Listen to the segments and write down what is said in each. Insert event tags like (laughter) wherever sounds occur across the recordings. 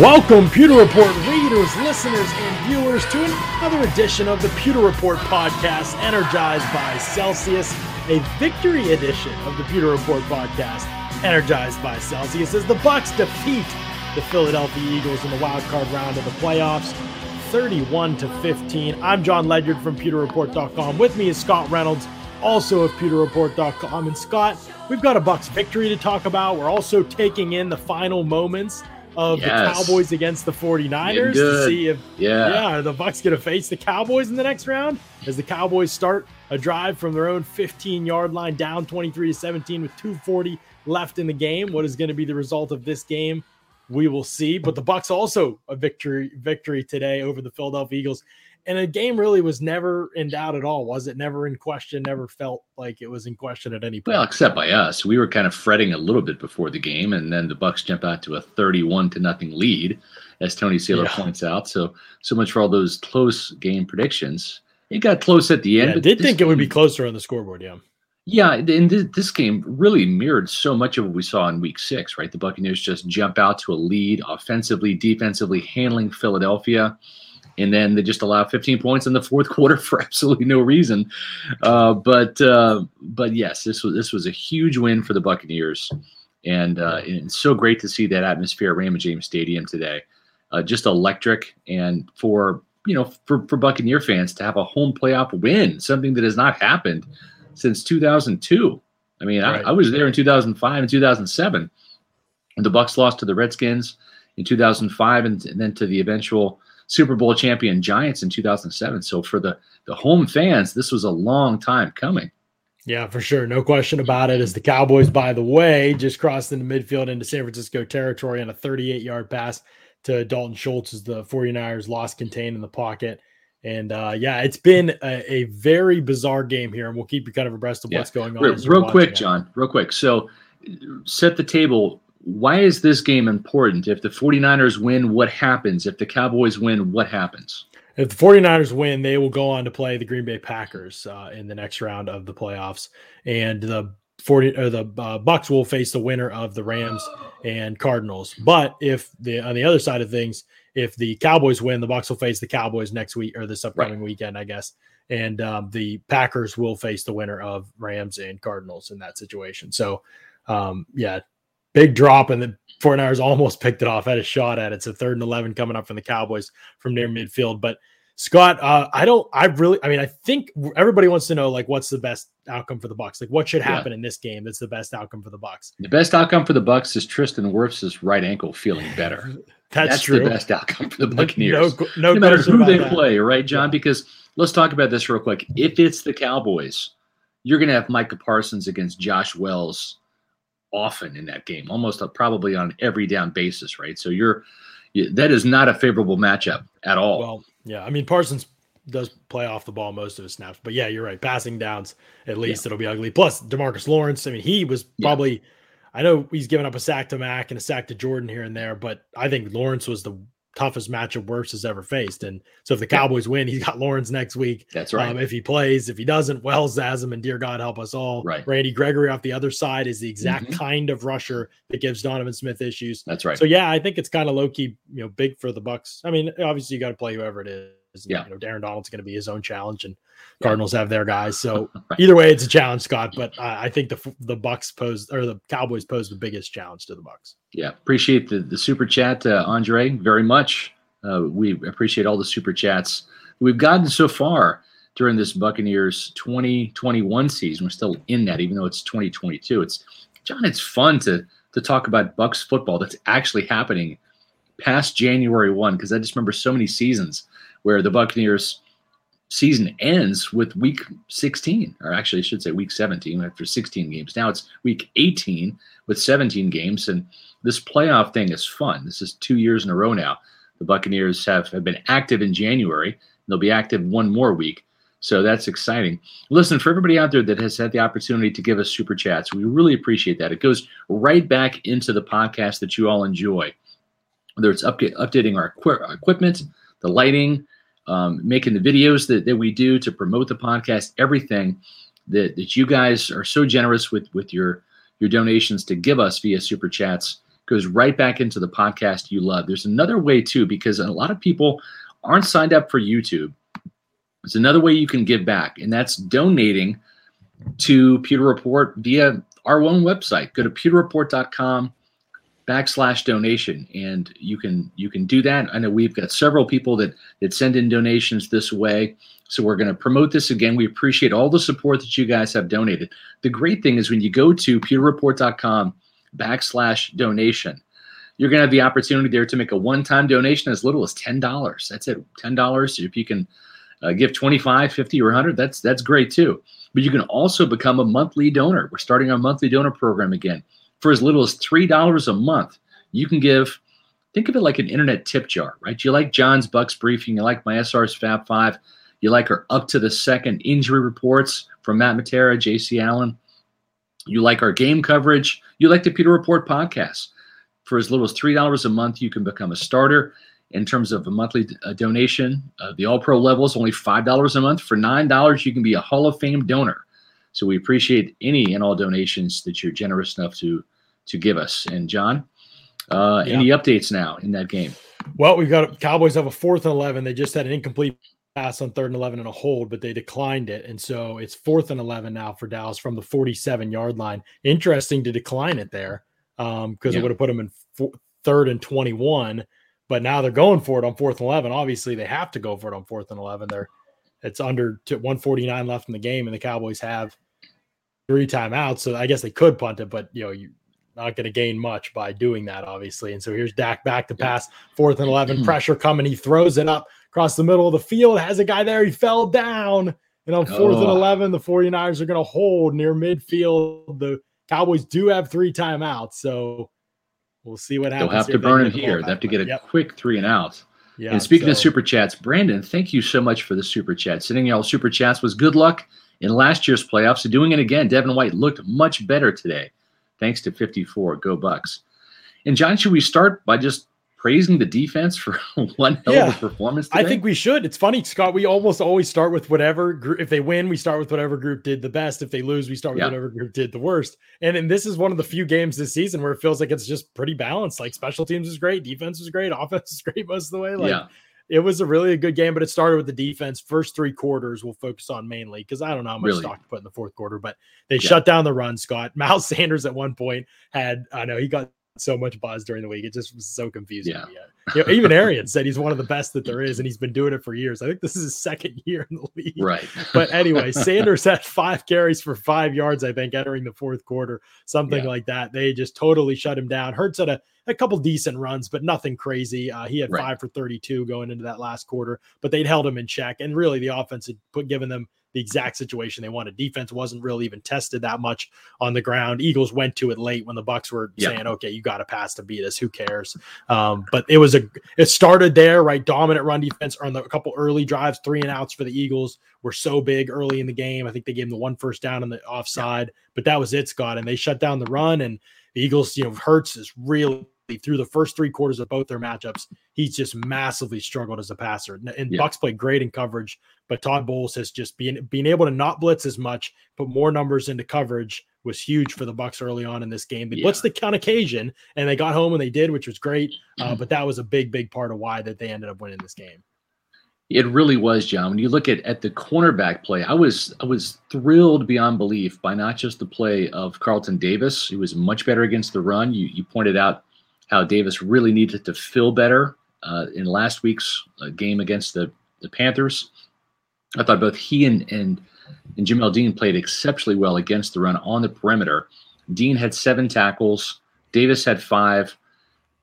Welcome, Pewter Report readers, listeners, and viewers, to another edition of the Pewter Report podcast, energized by Celsius, a victory edition of the Pewter Report podcast, energized by Celsius, as the Bucks defeat the Philadelphia Eagles in the wild card round of the playoffs, 31 to 15. I'm John Ledyard from PewterReport.com. With me is Scott Reynolds, also of PewterReport.com. And Scott, we've got a Bucks victory to talk about. We're also taking in the final moments of yes. the Cowboys against the 49ers to see if yeah. yeah, are the Bucks going to face the Cowboys in the next round as the Cowboys start a drive from their own 15-yard line down 23 to 17 with 240 left in the game. What is going to be the result of this game? We will see, but the Bucks also a victory victory today over the Philadelphia Eagles and a game really was never in doubt at all, was it? Never in question, never felt like it was in question at any point. Well, except by us. We were kind of fretting a little bit before the game, and then the Bucks jump out to a 31 to nothing lead, as Tony Saylor yeah. points out. So so much for all those close game predictions. It got close at the end. Yeah, I did think game, it would be closer on the scoreboard, yeah. Yeah, and this game really mirrored so much of what we saw in week six, right? The Buccaneers just jump out to a lead offensively, defensively, handling Philadelphia and then they just allow 15 points in the fourth (laughs) quarter for absolutely no reason. Uh, but uh, but yes, this was this was a huge win for the Buccaneers, and, uh, and it's so great to see that atmosphere at Raymond James Stadium today, uh, just electric, and for you know for for Buccaneer fans to have a home playoff win, something that has not happened since 2002. I mean, right. I, I was there in 2005 and 2007. The Bucks lost to the Redskins in 2005, and, and then to the eventual Super Bowl champion Giants in 2007. So for the the home fans, this was a long time coming. Yeah, for sure. No question about it. As the Cowboys, by the way, just crossed into midfield into San Francisco territory on a 38 yard pass to Dalton Schultz as the 49ers lost contained in the pocket. And uh, yeah, it's been a, a, very bizarre game here, and we'll keep you kind of abreast of yeah. what's going on. Real, real quick, John, real quick. So set the table why is this game important? If the 49ers win, what happens? If the Cowboys win, what happens? If the 49ers win, they will go on to play the Green Bay Packers uh, in the next round of the playoffs. And the 40 or the uh, Bucks will face the winner of the Rams and Cardinals. But if the on the other side of things, if the Cowboys win, the Bucks will face the Cowboys next week or this upcoming right. weekend, I guess. And um, the Packers will face the winner of Rams and Cardinals in that situation. So, um, yeah, big drop, and the 49ers almost (laughs) picked it off, had a shot at it. It's a third and 11 coming up from the Cowboys from near midfield. But Scott, uh, I don't, I really, I mean, I think everybody wants to know, like, what's the best outcome for the Bucks? Like, what should happen yeah. in this game that's the best outcome for the Bucks? The best outcome for the Bucks is Tristan Wirfs' right ankle feeling better. (laughs) that's, that's the best outcome for the (laughs) Buccaneers. No, no, no matter who they that. play, right, John? Yeah. Because let's talk about this real quick. If it's the Cowboys, you're going to have Micah Parsons against Josh Wells often in that game, almost a, probably on every down basis, right? So you're that is not a favorable matchup at all. Well, yeah, I mean Parsons does play off the ball most of his snaps, but yeah, you're right. Passing downs, at least yeah. it'll be ugly. Plus Demarcus Lawrence, I mean, he was probably. Yeah. I know he's given up a sack to Mack and a sack to Jordan here and there, but I think Lawrence was the toughest matchup Wirfs has ever faced. And so if the Cowboys win, he's got Lawrence next week. That's right. Um, if he plays, if he doesn't, Wells has him, and dear God help us all. Right. Randy Gregory off the other side is the exact mm-hmm. kind of rusher that gives Donovan Smith issues. That's right. So yeah, I think it's kind of low key, you know, big for the Bucks. I mean, obviously you got to play whoever it is. Yeah. You know, Aaron Donald's going to be his own challenge, and Cardinals have their guys. So (laughs) right. either way, it's a challenge, Scott. But uh, I think the the Bucks pose or the Cowboys pose the biggest challenge to the Bucks. Yeah, appreciate the the super chat, uh, Andre, very much. Uh, we appreciate all the super chats we've gotten so far during this Buccaneers 2021 season. We're still in that, even though it's 2022. It's John. It's fun to to talk about Bucks football that's actually happening past January one because I just remember so many seasons where the Buccaneers season ends with week 16 or actually I should say week 17 after 16 games. Now it's week 18 with 17 games and this playoff thing is fun. This is 2 years in a row now the Buccaneers have, have been active in January. They'll be active one more week. So that's exciting. Listen, for everybody out there that has had the opportunity to give us super chats, we really appreciate that. It goes right back into the podcast that you all enjoy, whether it's up, updating our, equipment, the lighting, um, making the videos that, that we do to promote the podcast, everything that, that you guys are so generous with with your your donations to give us via super chats goes right back into the podcast you love. There's another way too, because a lot of people aren't signed up for YouTube. There's another way you can give back, and that's donating to Pewter Report via our own website. Go to pewterreport.com backslash donation. And you can you can do that. I know we've got several people that that send in donations this way. So we're going to promote this again. We appreciate all the support that you guys have donated. The great thing is when you go to pewterreport.com backslash donation you're going to have the opportunity there to make a one-time donation as little as $10 that's it $10 if you can uh, give 25 50 or 100 that's that's great too. But you can also become a monthly donor. We're starting our monthly donor program again for as little as $3 a month, you can give, think of it like an internet tip jar, right? You like John's Bucks briefing, you like my SR's Fab Five, you like our up to the second injury reports from Matt Matera, JC Allen, you like our game coverage, you like the Pewter Report podcast. For as little as $3 a month, you can become a starter. In terms of a monthly donation, uh, the All Pro level is only $5 a month. For $9, you can be a Hall of Fame donor. So we appreciate any and all donations that you're generous enough to to give us. And John, uh, yeah. any updates now in that game? Well, we've got Cowboys have a fourth and 11. They just had an incomplete pass on third and 11 and a hold, but they declined it. And so it's fourth and 11 now for Dallas from the 47 yard line. Interesting to decline it there because um, yeah. it would have put them in four, third and 21. But now they're going for it on fourth and 11. Obviously, they have to go for it on fourth and 11. They're it's under 149 left in the game, and the Cowboys have three timeouts. So I guess they could punt it, but you know, you not going to gain much by doing that, obviously. And so here's Dak back to pass, fourth and 11, mm-hmm. (clears throat) pressure coming. He throws it up across the middle of the field, has a guy there. He fell down. And on fourth oh. and 11, the 49ers are going to hold near midfield. The Cowboys do have three timeouts. So we'll see what happens. They'll have to burn it here. They have to get a yep. quick three and out. Yeah, and speaking so. of super chats, Brandon, thank you so much for the super chat. Sending y'all super chats was good luck in last year's playoffs. And doing it again, Devin White looked much better today thanks to 54. Go Bucks. And John, should we start by just praising the defense for (laughs) one hell yeah, of a performance? Today? I think we should. It's funny, Scott. We almost always start with whatever group. If they win, we start with whatever group did the best. If they lose, we start with yeah. whatever group did the worst. And, and this is one of the few games this season where it feels like it's just pretty balanced. Like special teams is great, defense is great, (laughs) offense is great most of the way. Like yeah it was a really a good game, but it started with the defense. First three quarters we'll focus on mainly because I don't know how much really? stock to put in the fourth quarter, but they yeah. shut down the run, Scott. (laughs) Miles Sanders at one point had, I know he got so much buzz during the week. It just was so confusing. Yeah. You know, even (laughs) Arians said he's one of the best that there is, and he's been doing it for years. I think this is his second year in the league. Right. But anyway, (laughs) Sanders had five carries for five yards, I think, entering the fourth quarter, something yeah. like that. They just totally shut him down. Hurts had a, a couple decent runs, but nothing crazy. Uh, he had right. five for 32 going into that last quarter, but they'd held him in check. And really, the offense had put given them the exact situation they wanted. Defense wasn't really even tested that much on the ground. Eagles went to it late when the Bucks were yeah. saying, "Okay, you got to pass to beat us. Who cares?" Um, but it was a it started there, right? Dominant run defense on the, a couple early drives, three and outs for the Eagles were so big early in the game. I think they gave them the one first down on the offside, yeah. but that was it, Scott. And they shut down the run, and the Eagles, you know, Hurts is really through the first three quarters of both their matchups, he's just massively struggled as a passer. And yeah. Bucks played great in coverage, but Todd Bowles has just been being able to not blitz as much, put more numbers into coverage was huge for the Bucks early on in this game. They yeah. blitzed the on occasion, and they got home and they did, which was great. Uh, mm-hmm. but that was a big, big part of why that they ended up winning this game. It really was, John. When you look at, at the cornerback play, I was I was thrilled beyond belief by not just the play of Carlton Davis. who was much better against the run. You you pointed out how Davis really needed to feel better uh, in last week's uh, game against the, the Panthers. I thought both he and, and and Jamel Dean played exceptionally well against the run on the perimeter. Dean had seven tackles. Davis had five.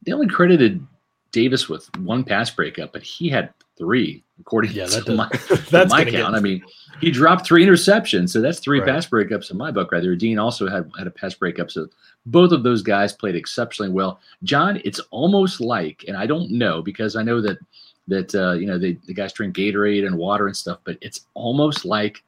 They only credited Davis with one pass breakup, but he had three, according yeah, (laughs) to my, (laughs) to my count. I mean, he dropped three interceptions, so that's three right. pass breakups in my book, right there. Dean also had had a pass breakup, so both of those guys played exceptionally well. John, it's almost like, and I don't know because I know that that uh, you know they, the guys drink Gatorade and water and stuff, but it's almost like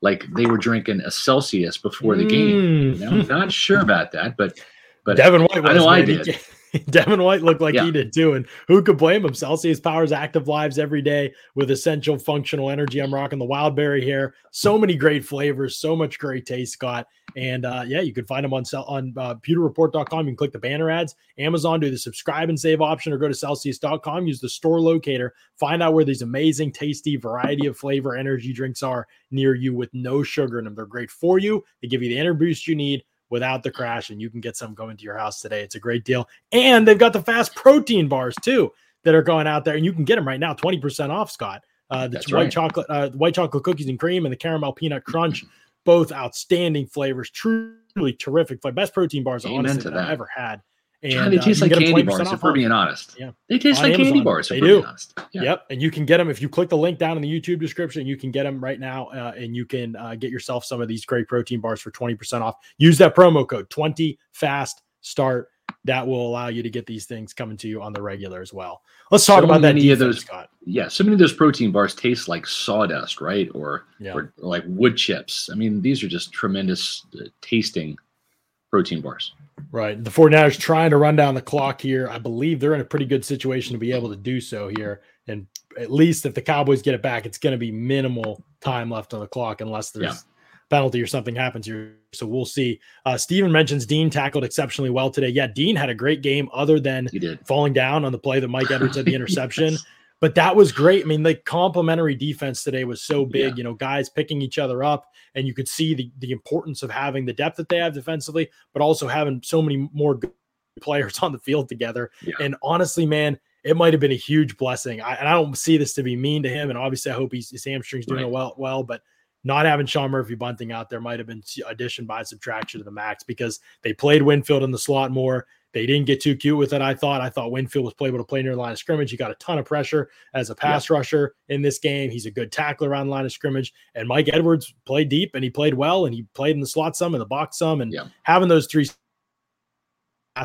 like they were drinking a Celsius before the game. You know? Mm. Not sure about that, but but Devin White, I know I did. (laughs) (laughs) Devin White looked like yeah. he did too. And who could blame him? Celsius powers active lives every day with essential functional energy. I'm rocking the wild berry here. So many great flavors, so much great taste, Scott. And uh, yeah, you can find them on on uh, pewterreport.com. You can click the banner ads, Amazon, do the subscribe and save option, or go to Celsius.com. Use the store locator. Find out where these amazing, tasty variety of flavor energy drinks are near you with no sugar in them. They're great for you. They give you the energy boost you need without the crash, and you can get some going to your house today. It's a great deal. And they've got the fast protein bars too that are going out there, and you can get them right now, 20% off, Scott. Uh, the white right. chocolate, uh, white chocolate cookies and cream, and the caramel peanut crunch, (clears throat) both outstanding flavors, truly terrific. My best protein bars, honestly, that I've ever had. And, John, they taste uh, like candy bars, if we're being honest. Yeah. They taste like Amazon. candy bars, they do. Yeah. Yep. And you can get them if you click the link down in the YouTube description. You can get them right now uh, and you can uh, get yourself some of these great protein bars for 20% off. Use that promo code 20 fast start. That will allow you to get these things coming to you on the regular as well. Let's talk so about that. Defense, of those, Scott. Yeah. So many of those protein bars taste like sawdust, right? Or, yeah. or like wood chips. I mean, these are just tremendous uh, tasting protein bars. Right. The 49ers trying to run down the clock here. I believe they're in a pretty good situation to be able to do so here. And at least if the Cowboys get it back, it's going to be minimal time left on the clock unless there's yeah. penalty or something happens here. So we'll see. Uh, Steven mentions Dean tackled exceptionally well today. Yeah, Dean had a great game other than falling down on the play that Mike Edwards had the (laughs) interception. yes but that was great. I mean, the complementary defense today was so big, yeah. you know, guys picking each other up, and you could see the, the importance of having the depth that they have defensively, but also having so many more (laughs) players on the field together. Yeah. And honestly, man, it might have been a huge blessing. I, and I don't see this to be mean to him. And obviously, I hope he's, his hamstrings doing right. well, well, but not having Sean Murphy-Bunting out there might have been addition by subtraction to the max because they played Winfield in the slot more. They didn't get too cute with it. I thought. I thought Winfield was able to play near the line of scrimmage. He got a ton of pressure as a pass yeah. rusher in this game. He's a good tackler on the line of scrimmage. And Mike Edwards played deep and he played well and he played in the slot some and the box some. And yeah. having those three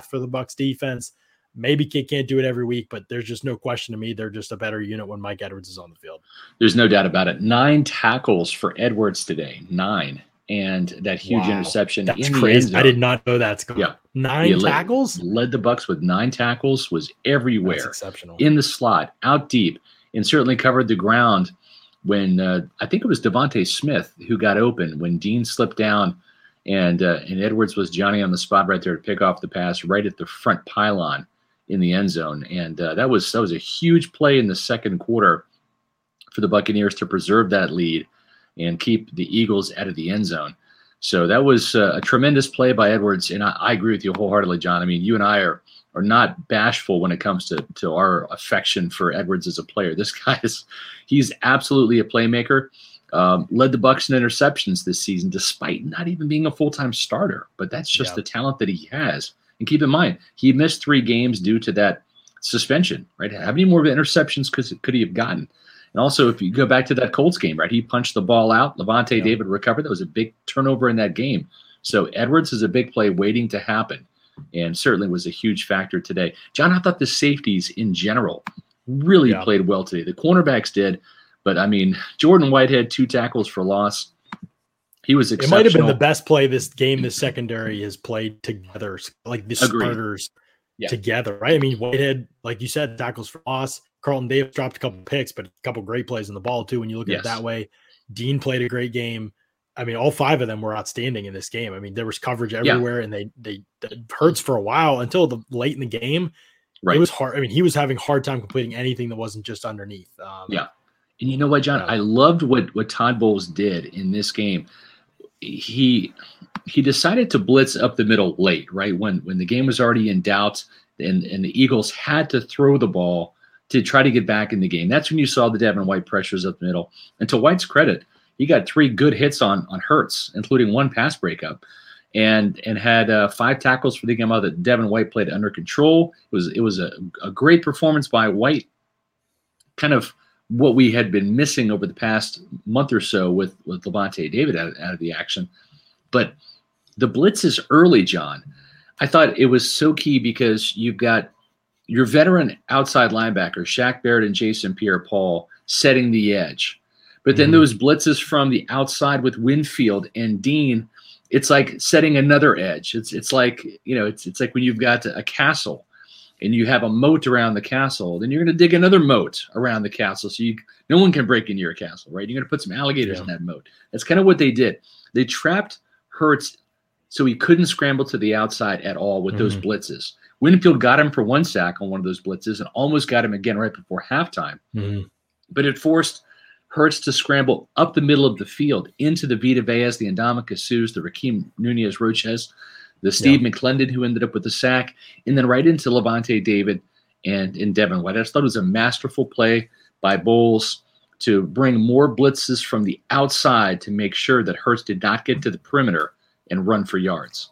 for the Bucks defense. Maybe Kid can't do it every week, but there's just no question to me. They're just a better unit when Mike Edwards is on the field. There's no doubt about it. Nine tackles for Edwards today. Nine and that huge wow, interception. That's crazy. I did not know that's going. Yeah, nine led, tackles. Led the Bucks with nine tackles. Was everywhere. That's exceptional. In the slot, out deep, and certainly covered the ground when uh, I think it was DeVonta Smith who got open when Dean slipped down, and uh, and Edwards was Johnny on the spot right there to pick off the pass right at the front pylon in the end zone, and uh, that was that was a huge play in the second quarter for the Buccaneers to preserve that lead and keep the Eagles out of the end zone. So that was uh, a tremendous play by Edwards, and I, I, agree with you wholeheartedly, John. I mean, you and I are are not bashful when it comes to to our affection for Edwards as a player. This (laughs) guy is he's absolutely a playmaker. Um, led the Bucks in interceptions this season, despite not even being a full time starter. But that's just yeah. the talent that he has. And keep in mind, he missed three games due to that suspension. Right? How many more interceptions could could he have gotten? And also, if you go back to that Colts game, right, he punched the ball out. Lavonte yeah. David recovered. That was a big turnover in that game. So Edwards is a big play waiting to happen, and certainly was a huge factor today. John, I thought the safeties in general really yeah. played well today. The cornerbacks did, but I mean, Jordan Whitehead two tackles for loss. He was It might have been the best play this game. The secondary has played together, like the Agreed. starters yeah. together, right? I mean, Whitehead, like you said, tackles for loss. Carlton Davis dropped a couple picks, but a couple great plays in the ball too. When you look at yes. it that way, Dean played a great game. I mean, all five of them were outstanding in this game. I mean, there was coverage everywhere, yeah. and they they hurts for a while until the late in the game. Right. It was hard. I mean, he was having hard time completing anything that wasn't just underneath. Um, yeah. And you know what, John? I loved what what Todd Bowles did in this game. He he decided to blitz up the middle late, right when when the game was already in doubt, and and the Eagles had to throw the ball to try to get back in the game. That's when you saw the Devin White pressures up the middle. And to White's credit, he got three good hits on on Hurts, including one pass breakup, and and had uh, five tackles for the game. That Devin White played under control. It was it was a, a great performance by White. Kind of what we had been missing over the past month or so with with Lavonte David out, out of the action, but the blitzes early, John. I thought it was so key because you've got your veteran outside linebacker, Shaq Barrett and Jason Pierre Paul, setting the edge. But then mm-hmm. those blitzes from the outside with Winfield and Dean, it's like setting another edge. It's it's like you know it's it's like when you've got a castle, and you have a moat around the castle, then you're going to dig another moat around the castle so you no one can break into your castle, right? You're going to put some alligators yeah. in that moat. That's kind of what they did. They trapped Hurts so he couldn't scramble to the outside at all with mm-hmm. those blitzes. Winfield got him for one sack on one of those blitzes and almost got him again right before halftime. Mm-hmm. But it forced Hurts to scramble up the middle of the field into the Vita Veas, the Ndamukong Suhs, the Rakeem Nunez Roches, the Steve yeah. McLendon, who ended up with the sack, and then right into Lavonte David and in Devin White. I just thought it was a masterful play by Bowles to bring more blitzes from the outside to make sure that Hurts did not get to the perimeter and run for yards.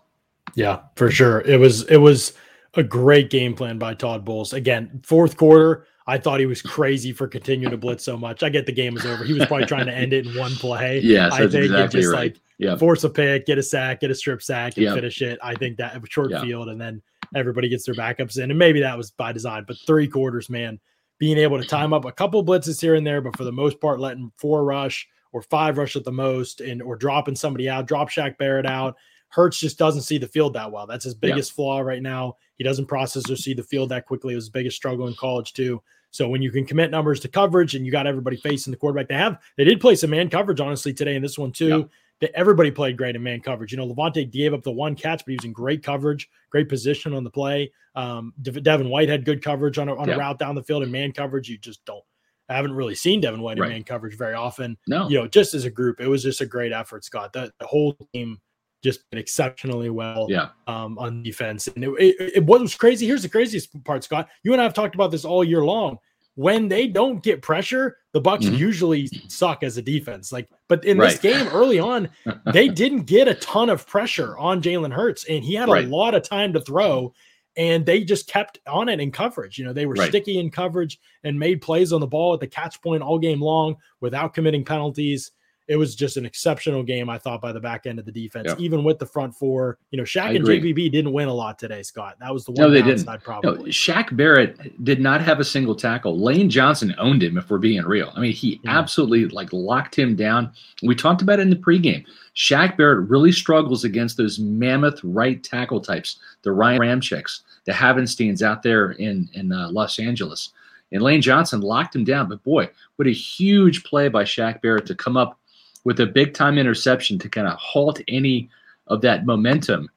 Yeah, for sure. It was it was a great game plan by Todd Bowles. Again, fourth quarter, I thought he was crazy for continuing to blitz so much. I get the game is over. He was probably trying to end it in one play. (laughs) Yeah, I think exactly just right. like yep. force a pick, get a sack, get a strip sack, and yep. finish it. I think that short yep. field, and then everybody gets their backups in, and maybe that was by design. But three quarters, man, being able to time up a couple blitzes here and there, but for the most part, letting four rush or five rush at the most, and or dropping somebody out, drop Shaq Barrett out. Hurts just doesn't see the field that well. That's his biggest flaw right now. He doesn't process or see the field that quickly. It was his biggest struggle in college too. So when you can commit numbers to coverage and you got everybody facing the quarterback, they have they did play some man coverage honestly today in this one too. That everybody played great in man coverage. You know, Lavonte gave up the one catch, but he was in great coverage, great position on the play. Um, Devin White had good coverage on a, on a route down the field in man coverage. You just don't. I haven't really seen Devin White in right. man coverage very often. No, you know, just as a group, it was just a great effort, Scott. The, the whole team just exceptionally well yeah. um, on defense. And it, it, it, was crazy, here's the craziest part, Scott. You and I have talked about this all year long when they don't get pressure, the Bucks mm-hmm. usually suck as a defense. Like, but in right. this game early on, (laughs) they didn't get a ton of pressure on Jalen Hurts, and he had right. a lot of time to throw, and they just kept on it in coverage. You know, they were right. sticky in coverage and made plays on the ball at the catch point all game long without committing penalties it was just an exceptional game, I thought, by the back end of the defense, yeah. even with the front four. You know, Shaq and JPP didn't win a lot today, Scott. That was the one no, they didn't. probably. No, Shaq Barrett did not have a single tackle. Lane Johnson owned him, if we're being real. I mean, he yeah. absolutely like locked him down. We talked about it in the pregame. Shaq Barrett really struggles against those mammoth right tackle types, the Ryan Ramczyks, the Havensteins out there in in uh, Los Angeles. And Lane Johnson locked him down. But boy, what a huge play by Shaq Barrett to come up with a big time interception to kind of halt any of that momentum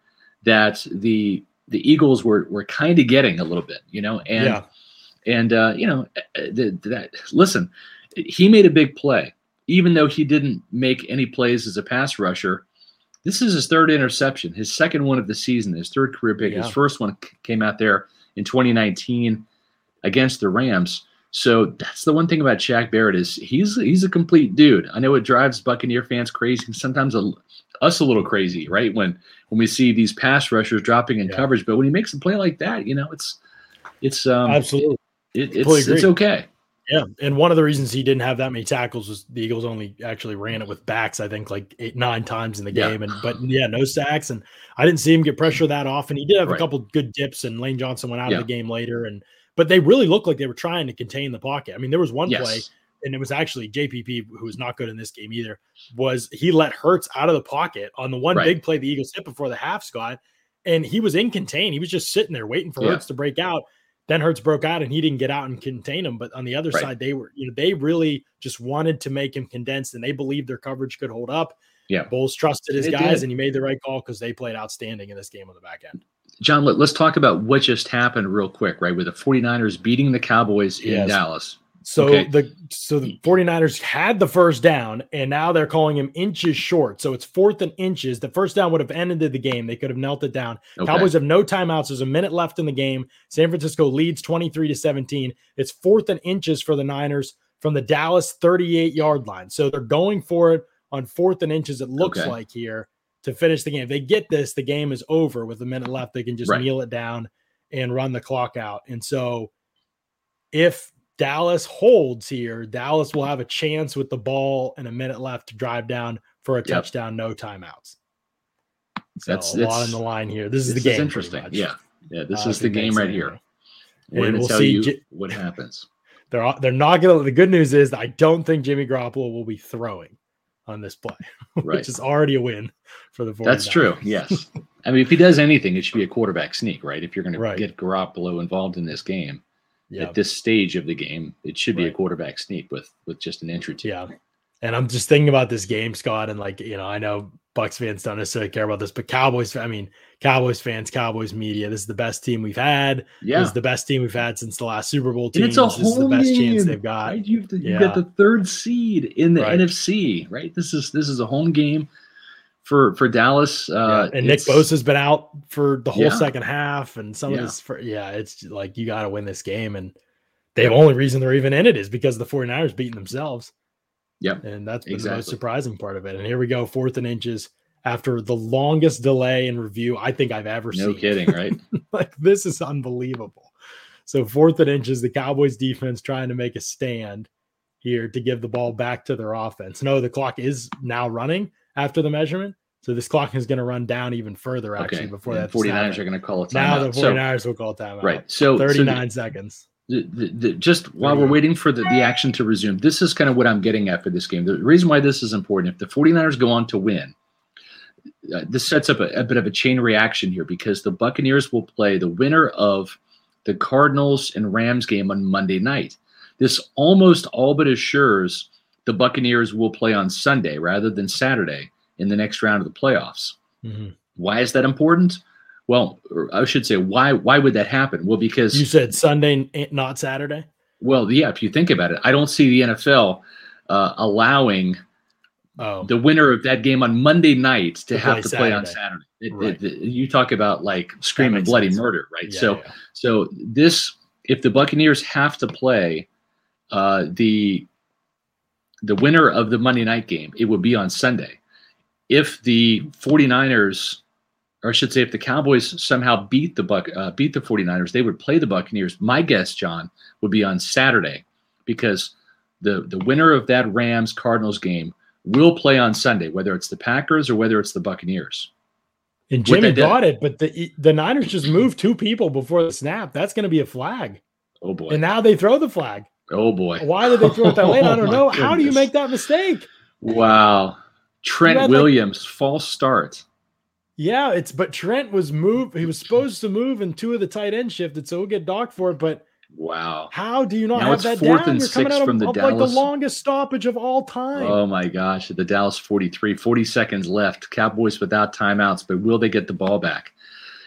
that the the Eagles were were kind of getting a little bit, you know, and yeah. and uh, you know the, that listen, he made a big play, even though he didn't make any plays as a pass rusher. This is his third interception, his second one of the season, his third career pick. Yeah. His first one came out there in 2019 against the Rams. So that's the one thing about Shaq Barrett is he's he's a complete dude. I know it drives Buccaneer fans crazy, sometimes a, us a little crazy, right? When when we see these pass rushers dropping in yeah. coverage, but when he makes a play like that, you know, it's it's um, absolutely it, it's it's okay. Yeah, and one of the reasons he didn't have that many tackles was the Eagles only actually ran it with backs. I think like eight nine times in the game, and but yeah, no sacks, and I didn't see him get pressure that often. He did have right. a couple good dips, and Lane Johnson went out yeah. of the game later, and but they really looked like they were trying to contain the pocket. I mean, there was one yes. play, and it was actually JPP who was not good in this game either. Was he let Hurts out of the pocket on the one right. big play the Eagles hit before the half, Scott, and he was in contain. He was just sitting there waiting for yeah. Hurts to break out. Then Hurts broke out and he didn't get out and contain him. But on the other right. side, they were, you know, they really just wanted to make him condensed and they believed their coverage could hold up. Yeah. Bowles trusted his it guys did. and he made the right call because they played outstanding in this game on the back end. John, let, us talk about what just happened real quick, right? With the 49ers beating the Cowboys in yes. Dallas. So okay. the so the 49ers had the first down and now they're calling him inches short. So it's fourth and inches. The first down would have ended the game. They could have knelt it down. Okay. Cowboys have no timeouts. There's a minute left in the game. San Francisco leads 23 to 17. It's fourth and inches for the Niners from the Dallas 38 yard line. So they're going for it on fourth and inches, it looks okay. like here to finish the game. If they get this, the game is over with a minute left. They can just right. kneel it down and run the clock out. And so if Dallas holds here, Dallas will have a chance with the ball and a minute left to drive down for a yep. touchdown, no timeouts. So that's, a lot on the line here. This is this the game. Is interesting. Yeah. Yeah. This uh, is the game right here. We're going to we'll tell you J- what happens. (laughs) They're they're not going to. The good news is I don't think Jimmy Garoppolo will be throwing. On this play, (laughs) Right. which is already a win for the 49ers. That's true. Yes. (laughs) I mean, if he does anything, it should be a quarterback sneak, right? If you're going Right. to get Garoppolo involved in this game Yeah. at this stage of the game, it should be a quarterback sneak with with just an inch or two. Yeah. And I'm just thinking about this game, Scott, and like, you know, I know Bucks fans don't necessarily care about this, but Cowboys, I mean, Cowboys fans, Cowboys media, this is the best team we've had. This Yeah. is the best team we've had since the last Super Bowl team. And it's a this is the home best chance game, they've got. Right? You've, you've Yeah. got the third seed in the Right. NFC, right? This is this is a home game for for Dallas. Uh, and Nick Bosa's been out for the whole Yeah. second half, and some Yeah. of this, for, yeah, it's like you got to win this game. And the only reason they're even in it is because the 49ers beating themselves. Yep. And that's been the most surprising part of it. And here we go, fourth and inches after the longest delay in review I think I've ever No seen. No kidding, right? (laughs) like this is unbelievable. So fourth and inches, the Cowboys defense trying to make a stand here to give the ball back to their offense. No, the clock is now running after the measurement. So this clock is going to run down even further actually okay. before that. 49ers are going to call a timeout. now the So- 49ers will call it timeout. right. So so 39 seconds. The, the, the, just while we're waiting for the, the action to resume, this is kind of what I'm getting at for this game. The reason why this is important, if the 49ers go on to win, uh, this sets up a, a bit of a chain reaction here because the Buccaneers will play the winner of the Cardinals and Rams game on Monday night. This almost all but assures the Buccaneers will play on Sunday rather than Saturday in the next round of the playoffs. Mhm. Why is that important? Well, I should say, why why would that happen? Well, because You said Sunday, eh, not Saturday. well, yeah, if you think about it, I don't see the NFL uh, allowing Oh, the winner of that game on Monday night to, To have play to play on Saturday. Saturday. It- Right. it- you talk about like screaming bloody sense. murder, right? yeah, so, yeah. so this, if the Buccaneers have to play uh, the the winner of the Monday night game, it would be on Sunday. If the 49ers, or I should say, if the Cowboys somehow beat the Buck uh, beat the 49ers, they would play the Buccaneers. My guess, John, would be on Saturday because the the winner of that Rams Cardinals game will play on Sunday, whether it's the Packers or whether it's the Buccaneers. and Jimmy got it, but the the Niners just moved two people before the snap. That's going to be a flag, Oh boy! and now they throw the flag. oh boy! Why did they throw it that late? I (laughs) Oh, don't my know. How do you make that mistake? Wow! Trent had, like- Williams false start. Yeah, it's but Trent was moved. He was supposed to move, and two of the tight end shifted, so we'll get docked for it. But Wow! how do you not Now have that fourth down? and You're coming six out of, the of, like the longest stoppage of all time. Oh my gosh! The Dallas 43, 40 seconds left. Cowboys without timeouts, but will they get the ball back?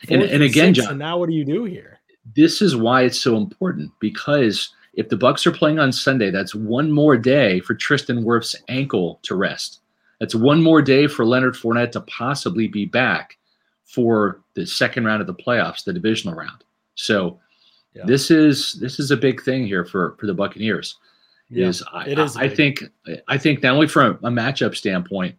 And, Fourth and again, six, John, and now what do you do here? this is why it's so important because if the Bucks are playing on Sunday, that's one more day for Tristan Wirf's ankle to rest. That's one more day for Leonard Fournette to possibly be back for the second round of the playoffs, the divisional round. So Yeah. this is this is a big thing here for for the Buccaneers. Yeah, is I, it is I, I think I think not only from a matchup standpoint,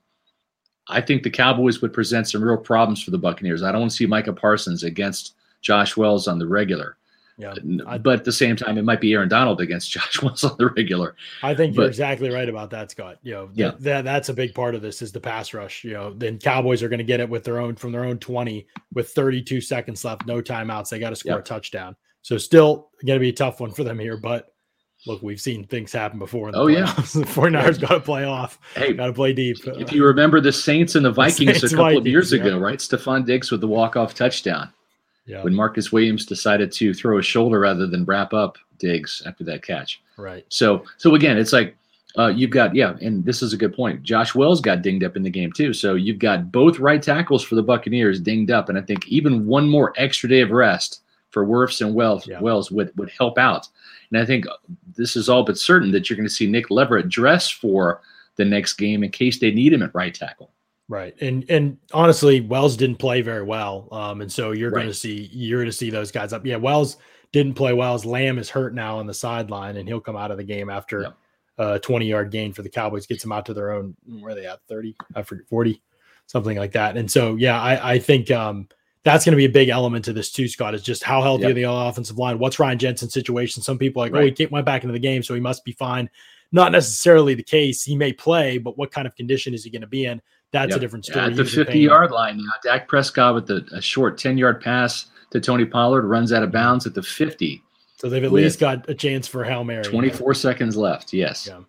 I think the Cowboys would present some real problems for the Buccaneers. I don't want to see Micah Parsons against Josh Wells on the regular. Yeah, but at the same time, it might be Aaron Donald against (laughs) Josh Wells on the regular. I think you're exactly right about that, Scott. You know, Yeah. th- that that's a big part of this is the pass rush. You know, then Cowboys are going to get it with their own from their own 20 with 32 seconds left, no timeouts. They got to score Yeah. a touchdown. So still going to be a tough one for them here, but look, we've seen things happen before. In the Oh, yeah. (laughs) the 49ers got to play off, Hey, got to play deep. if you remember the Saints and the (laughs) Vikings Saints, a couple of Vikings, years yeah. ago, right? Stefon Diggs with the walk-off touchdown yeah, when Marcus Williams decided to throw a shoulder rather than wrap up Diggs after that catch. right. So, so again, it's like uh, you've got yeah, and this is a good point. Josh Wells got dinged up in the game too. So you've got both right tackles for the Buccaneers dinged up, and I think even one more extra day of rest for Wirfs and Wells Yeah. Wells would would help out. And I think this is all but certain that you're going to see Nick Leverett dress for the next game in case they need him at right tackle. Right. And and honestly, Wells didn't play very well. Um, and so you're Right. gonna see you're gonna see those guys up. Yeah, Wells didn't play well. As Lamb is hurt now on the sideline, and he'll come out of the game after Yep. a 20 yard gain for the Cowboys, gets them out to their own where are they at 30, I forget 40, something like that. And so yeah, I, I think um that's going to be a big element to this too, Scott. Is just how healthy Yep. are the offensive line? What's Ryan Jensen's situation? Some people are like, oh, Right. he came- went back into the game, so he must be fine. Not necessarily the case. He may play, but what kind of condition is he going to be in? That's Yep. a different story. At the He was in 50 pain. yard line now, Dak Prescott with a, a short 10 yard pass to Tony Pollard runs out of bounds at the 50. So they've at least got a chance for Hail Mary. 24 seconds left. Yes. Yeah.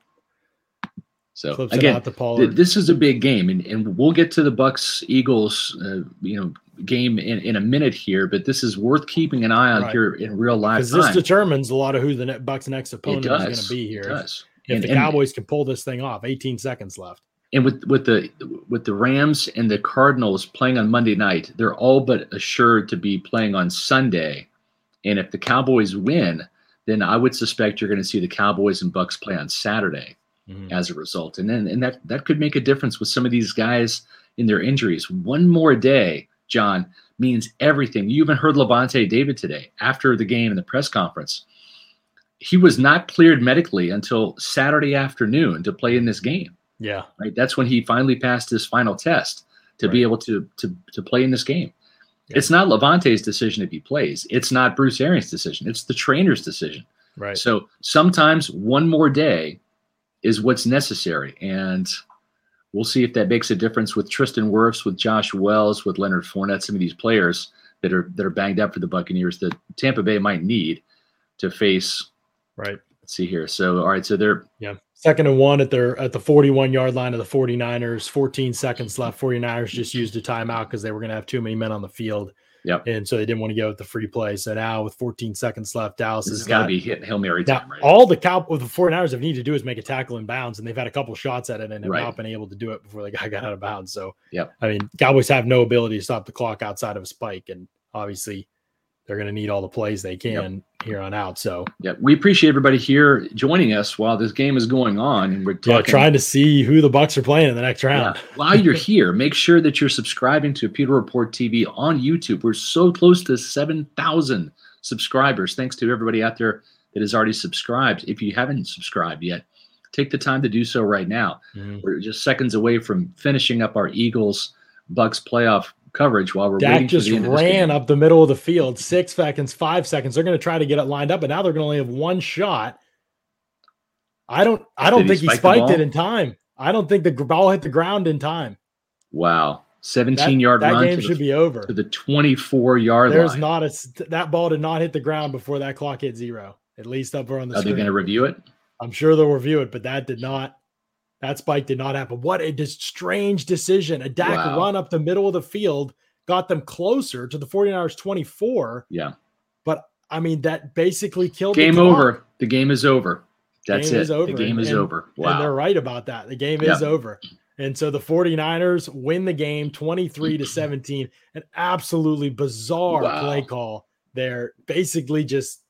So Flips again, th- this is a big game, and, and we'll get to the Bucks Eagles, uh, you know, game in, in a minute here. But this is worth keeping an eye on Right. here in real live because this determines a lot of who the ne- Bucks' next opponent is going to be It here. does. If And- the and- Cowboys can pull this thing off, 18 seconds left. And with with the with the Rams and the Cardinals playing on Monday night, they're all but assured to be playing on Sunday. And if the Cowboys win, then I would suspect you're going to see the Cowboys and Bucks play on Saturday Mhm. as a result. And then and that that could make a difference with some of these guys in their injuries. One more day, John, means everything. You even heard Lavonte David today after the game in the press conference. He was not cleared medically until Saturday afternoon to play in this game Yeah, right? That's when he finally passed his final test to be able to to to play in this game. Yeah. It's not Lavonte's decision if he plays. It's not Bruce Arians' decision. It's the trainer's decision. right. So sometimes one more day is what's necessary, and we'll see if that makes a difference with Tristan Wirfs, with Josh Wells, with Leonard Fournette, some of these players that are that are banged up for the Buccaneers that Tampa Bay might need to face. right. Let's see here. So all right, so they're Yeah. Second and one at their at the 41 yard line of the 49ers. 14 seconds left. 49ers just used a timeout because they were going to have too many men on the field. Yep. And so they didn't want to go with the free play. So now with 14 seconds left, Dallas this has got to be hit hail mary now time, right? all the cow the 49ers have needed to do is make a tackle in bounds, and they've had a couple shots at it and have Right. not been able to do it before the guy got out of bounds. So yeah, I mean, Cowboys have no ability to stop the clock outside of a spike, and obviously they're going to need all the plays they can here on out. So Yeah, we appreciate everybody here joining us while this game is going on, and we're yeah, trying to see who the Bucks are playing in the next round. Yeah. While you're (laughs) here, make sure that you're subscribing to Pewter Report TV on YouTube. We're so close to 7,000 subscribers. Thanks to everybody out there that has already subscribed. If you haven't subscribed yet, take the time to do so right now. Mhm. We're just seconds away from finishing up our Eagles Bucks playoff coverage while we're Dak waiting just for the end of this ran up the middle of the field, six seconds, five seconds. They're going to try to get it lined up, but now they're going to only have one shot. I don't. I don't Did think he spike the spiked it in time. I don't think the ball hit the ground in time. Wow, That, 17 yard that game should the, be over. to the 24 yard There's line. not a that ball did not hit the ground before that clock hit zero. At least up there on the Are they screen. going to review it? I'm sure they'll review it, but that did not. That spike did not happen. What a strange decision. A Dak Wow. run up the middle of the field got them closer to the 49ers 24. Yeah. But I mean, that basically killed Game the over. The game is over. That's Game it. is over, The game is and- over. And they're right about that. The game Yeah. is over. And so the 49ers win the game 23 to 17. An absolutely bizarre Wow. play call there. Basically just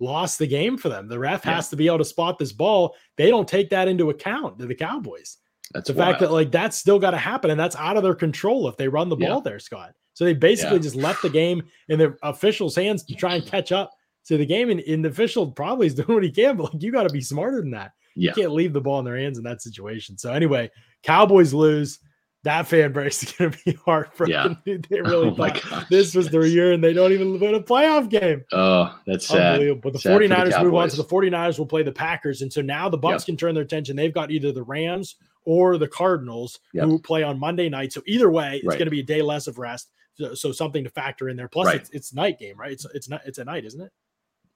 lost the game for them. The ref Yeah. has to be able to spot this ball. They don't take that into account to the Cowboys. That's the fact that like that's still got to happen and that's out of their control if they run the Yeah. ball there, Scott. So they basically Yeah. just left the game in the officials' hands to try and catch up to the game. And, and the official probably is (laughs) doing what he can, but like you got to be smarter than that. You can't leave the ball in their hands in that situation. So anyway, Cowboys lose. That fan base is (laughs) going to be heartbroken. Dude, (laughs) They really oh thought god. this was their year, and they don't even win a playoff game. Oh, that's sad. Unbelievable. But the Sad for 49ers move on to the 49ers will play the Packers. And so now the Bucks can turn their attention. They've got either the Rams or the Cardinals Yep. who play on Monday night. So either way, it's Right. going to be a day less of rest. So, so something to factor in there. Plus, Right. it's, it's night game, right? It's it's not it's a night, isn't it?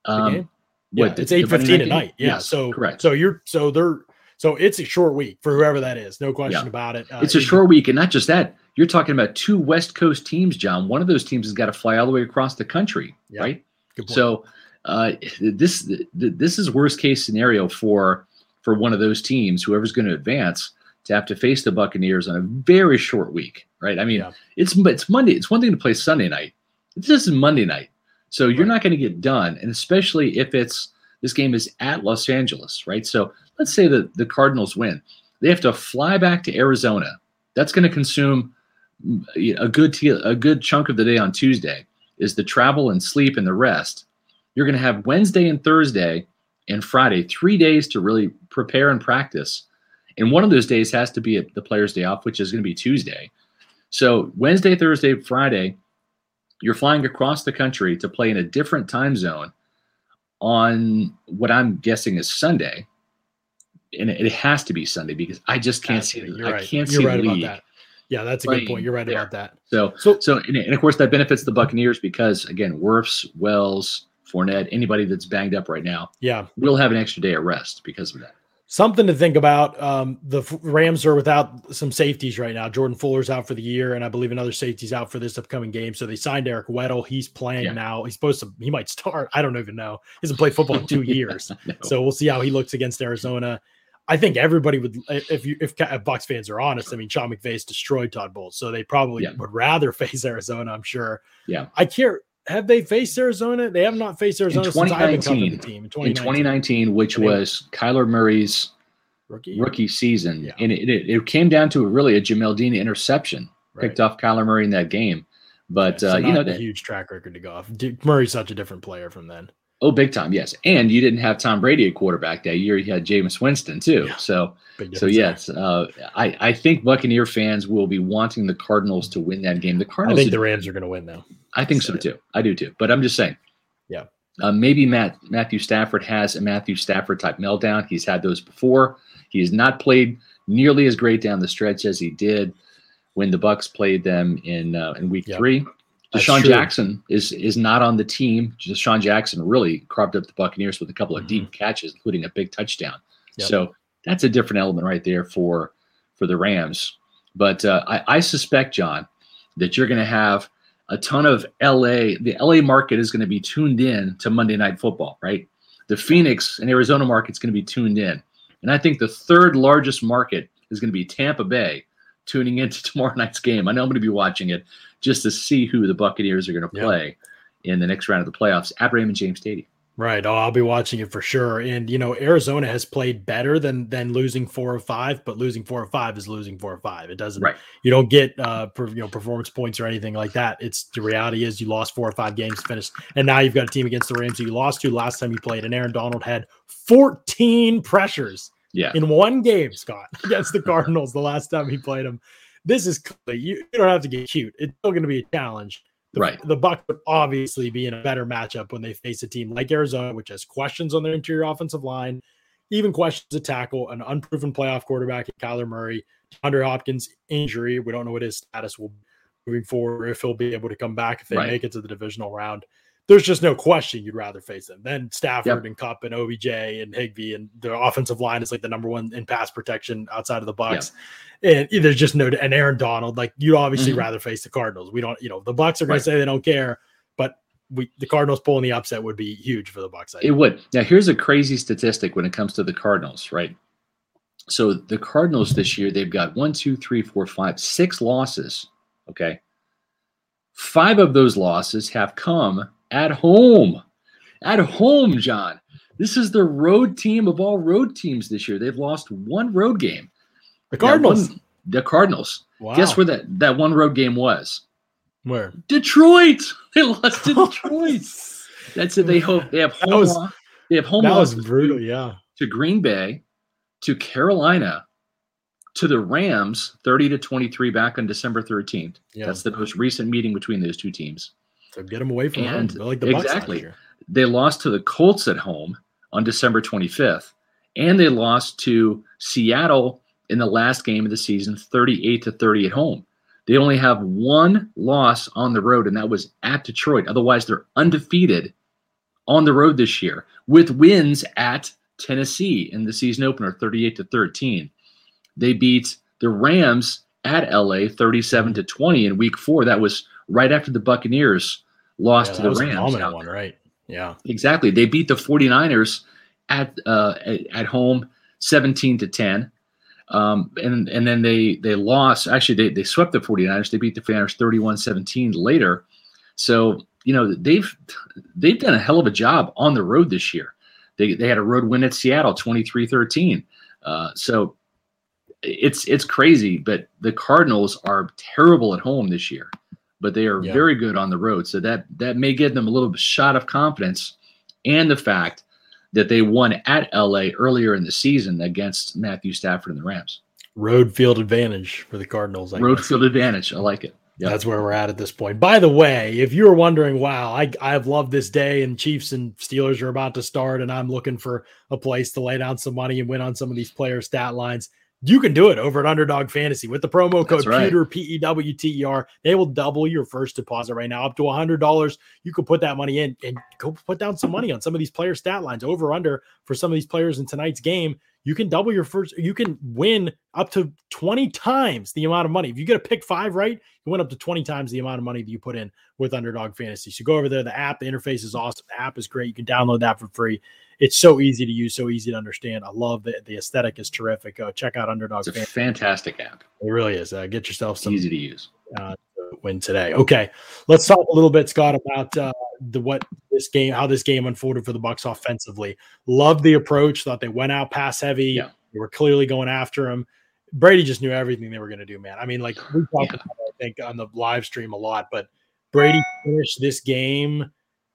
Um, game? what, yeah, it's the eight fifteen at night. Yeah. Yes, so correct. So you're so they're so it's a short week for whoever that is. No question Yeah. about it. Uh, it's a short week, and not just that. You're talking about two West Coast teams, John. One of those teams has got to fly all the way across the country, Yeah. right? good point. So uh, this this is worst case scenario for for one of those teams, whoever's going to advance, to have to face the Buccaneers on a very short week, right? I mean, Yeah. it's it's Monday. It's one thing to play Sunday night. This is Monday night, so you're Right. not going to get done, and especially if it's this game is at Los Angeles, right? So let's say that the Cardinals win, they have to fly back to Arizona. That's going to consume mm, a good a good chunk of the day on Tuesday is the travel and sleep and the rest. You're going to have Wednesday and Thursday and Friday, three days to really prepare and practice. And one of those days has to be the player's day off, which is going to be Tuesday. So Wednesday, Thursday, Friday, you're flying across the country to play in a different time zone on what I'm guessing is Sunday. And it it has to be Sunday because I just can't see. Absolutely. I You're right. can't You're see right the about that. Yeah, that's a good point. You're right there. about that. So So so, and, of course, that benefits the Buccaneers because, again, Wirfs, Wells, Fournette, anybody that's banged up right now yeah, will have an extra day of rest because of that. Something to think about. Um, the Rams are without some safeties right now. Jordan Fuller's out for the year, and I believe another safety's out for this upcoming game. So they signed Eric Weddle. He's playing yeah. now. He's supposed to. He might start. I don't even know. He hasn't played football in two (laughs) years, no. so we'll see how he looks against Arizona. I think everybody would, if you if, Bucks fans are honest. I mean, Sean McVay's destroyed Todd Bowles, so they probably yeah. would rather (laughs) face Arizona. I'm sure. Yeah, I care have they faced Arizona? They have not faced Arizona in 2019, the team. In 2019. in 2019, which was Kyler Murray's rookie, rookie season. Yeah. And it, it, it, came down to really a Jamel Dean interception right. picked off Kyler Murray in that game. But, yeah, so uh, you know, a huge track record to go off. Murray's such a different player from then. Oh, big time, yes. And you didn't have Tom Brady at quarterback that year. You had Jameis Winston too. Yeah. So, so yes, uh, I I think Buccaneer fans will be wanting the Cardinals to win that game. The Cardinals. I think the Rams are going to win though. I think so, too. I do too. But I'm just saying. Yeah. Uh, maybe Matt Matthew Stafford has a Matthew Stafford type meltdown. He's had those before. He has not played nearly as great down the stretch as he did when the Bucks played them in uh, in Week yep. Three. DeSean Jackson is is not on the team. DeSean Jackson really carved up the Buccaneers with a couple of mm-hmm. deep catches, including a big touchdown. Yep. So that's a different element right there for for the Rams. But uh, I, I suspect, John, that you're going to have a ton of LA, the LA market is going to be tuned in to Monday Night Football, right? The Phoenix and Arizona market is going to be tuned in. And I think the third largest market is going to be Tampa Bay tuning into (laughs) tomorrow night's game. I know I'm going to be watching it just to see who the Buccaneers are going to play yep. in the next round of the playoffs at Raymond James Stadium. Right. Oh, I'll be watching it for sure. And you know, Arizona has played better than than losing four or five, but losing four or five is losing four or five. It doesn't. Right. You don't get uh, per, you know, performance points or anything like that. It's the reality is you lost four or five games finished, and now you've got a team against the Rams that you lost to last time you played, and Aaron Donald had 14 pressures. Yeah. In one game, Scott, (laughs) against the Cardinals, the last time he played them. This is you, you don't have to get cute. It's still going to be a challenge the, right. The Buck would obviously be in a better matchup when they face a team like Arizona, which has questions on their interior offensive line, even questions to tackle, an unproven playoff quarterback in Kyler Murray, Andre Hopkins injury. We don't know what his status will be moving forward, if he'll be able to come back if they right. make it to the divisional round there's just no question you'd rather face them than Stafford yep. and Kupp and OBJ and Higbee and the offensive line is like the number one in pass protection outside of the Bucks. Yep. And there's just no and Aaron Donald. Like you'd obviously mm-hmm. rather face the Cardinals. We don't, you know, the Bucks are going right. to say they don't care, but we the Cardinals pulling the upset would be huge for the Bucks. It would. Now here's a crazy statistic when it comes to the Cardinals, right? So the Cardinals this year they've got one, two, three, four, five, six losses. Okay. Five of those losses have come at home. At home, John. This is the road team of all road teams this year. They've lost one road game. The Cardinals. One, the Cardinals. Wow. Guess where that, that one road game was? Where? Detroit. (laughs) They lost to (laughs) Detroit. That's it. They hope they have home. Was, they have home. That was brutal. Yeah. To Green Bay, to Carolina, to the Rams, thirty to twenty-three back on December thirteenth. Yeah. That's the most recent meeting between those two teams. So get them away from and home. Like the exactly. They lost to the Colts at home on December 25th, and they lost to Seattle in the last game of the season, 38 to 30 at home. They only have one loss on the road, and that was at Detroit. Otherwise, they're undefeated on the road this year with wins at Tennessee in the season opener, 38 to 13. They beat the Rams at LA 37 to 20 in week four. That was right after the Buccaneers lost yeah, to the Rams. one, right? Yeah, exactly. They beat the 49ers at uh, at home 17 to 10. Um, and and then they they lost. Actually, they, they swept the 49ers. They beat the 49ers 31-17 later. So you know they've they've done a hell of a job on the road this year. They they had a road win at Seattle 23-13. Uh, so it's it's crazy, but the Cardinals are terrible at home this year but they are yeah. very good on the road. So that that may give them a little shot of confidence, and the fact that they won at LA earlier in the season against Matthew Stafford and the Rams. Road field advantage for the Cardinals. I road guess. field advantage. I like it. Yep. That's where we're at at this point. By the way, if you were wondering, wow, I I've loved this day, and Chiefs and Steelers are about to start, and I'm looking for a place to lay down some money and win on some of these player stat lines you can do it over at Underdog Fantasy with the promo code right. Pewter P E W T E R. They will double your first deposit right now up to hundred dollars. You can put that money in and go put down some money on some of these player stat lines over under for some of these players in tonight's game. you can double your first, you can win up to 20 times the amount of money. If you get a pick five right, you win up to 20 times the amount of money that you put in with Underdog Fantasy. So go over there. The app, the interface is awesome. The app is great. You can download that for free. It's so easy to use, so easy to understand. I love the the aesthetic is terrific. Uh, check out Underdog. It's a fantastic app. It really is. Uh, get yourself some easy to use. Uh, win today. Okay, let's talk a little bit, Scott, about uh, the what this game, how this game unfolded for the Bucks offensively. Love the approach. Thought they went out pass heavy. Yeah. They were clearly going after him. Brady just knew everything they were going to do, man. I mean, like we talked yeah. about, I think, on the live stream a lot, but Brady finished this game.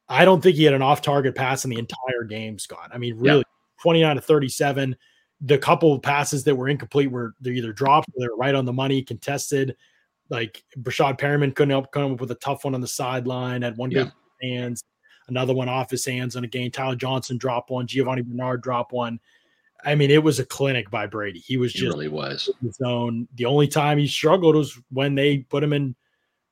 I don't think he had an off-target pass in the entire game, Scott. I mean, really, yeah. 29 to 37. The couple of passes that were incomplete were they're either dropped or they're right on the money, contested. Like Breshad Perriman couldn't help come up with a tough one on the sideline, had one yeah. good hands, another one off his hands on a game. Tyler Johnson dropped one, Giovani Bernard dropped one. I mean, it was a clinic by Brady. He was just he really was his own. The only time he struggled was when they put him in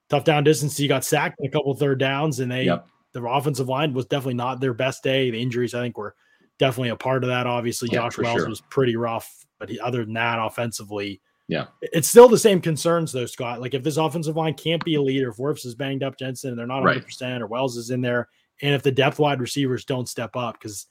tough down distance. He got sacked in a couple third downs, and they yep. The offensive line was definitely not their best day. The injuries, I think, were definitely a part of that. Obviously, yeah, Josh Wells sure. was pretty rough, but he, other than that, offensively, yeah, it's still the same concerns though, Scott. Like if this offensive line can't be a leader, if Wirfs is banged up, Jensen, and they're not 100 right. percent, or Wells is in there, and if the depth wide receivers don't step up, because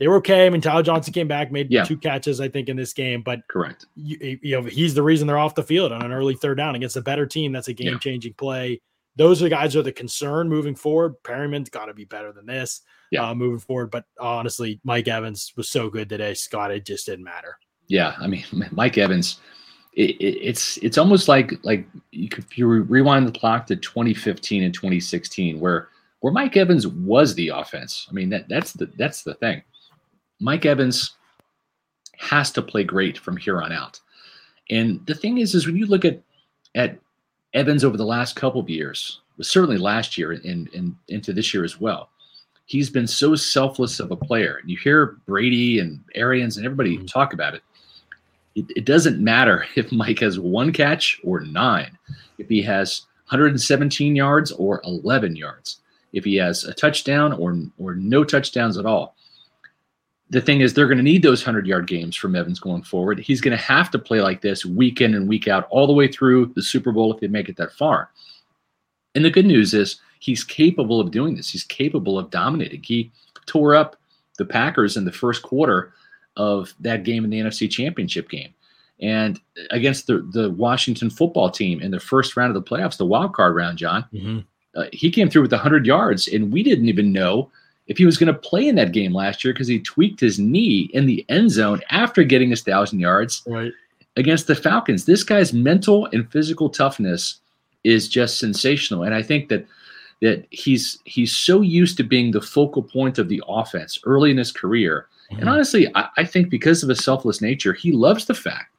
they were okay. I mean, Tyler Johnson came back, made yeah. two catches, I think, in this game. But correct, you, you, know, he's the reason they're off the field on an early third down against a better team. That's a game changing yeah. play. Those are the guys are the concern moving forward. Perriman's got to be better than this yeah. uh, moving forward. But honestly, Mike Evans was so good today, Scott. It just didn't matter. Yeah, I mean, (laughs) Mike Evans. It, it, it's it's almost like like you could, if you rewind the clock to 2015 and 2016, where where Mike Evans was the offense. I mean that that's the that's the thing. Mike Evans has to play great from here on out. And the thing is, is when you look at at Evans over the last couple of years, certainly last year and, and into this year as well, he's been so selfless of a player. And you hear Brady and Arians and everybody mm-hmm. talk about it. it. It doesn't matter (laughs) if Mike has one catch or nine, if he has 117 yards or 11 yards, if he has a touchdown or or no touchdowns at all the thing is, they're going to need those 100 yard games from Evans going forward. He's going to have to play like this week in and week out, all the way through the Super Bowl if they make it that far. And the good news is, he's capable of doing this. He's capable of dominating. He tore up the Packers in the first quarter of that game in the NFC Championship game. And against the, the Washington football team in the first round of the playoffs, the wild card round, John, mm-hmm. uh, he came through with 100 yards, and we didn't even know if he was going to play in that game last year because he tweaked his knee in the end zone after getting his thousand yards right. against the Falcons. This guy's mental and physical toughness is just sensational, and I think that that he's he's so used to being the focal point of the offense early in his career. Mm-hmm. And honestly, I, I think because of his selfless nature, he loves the fact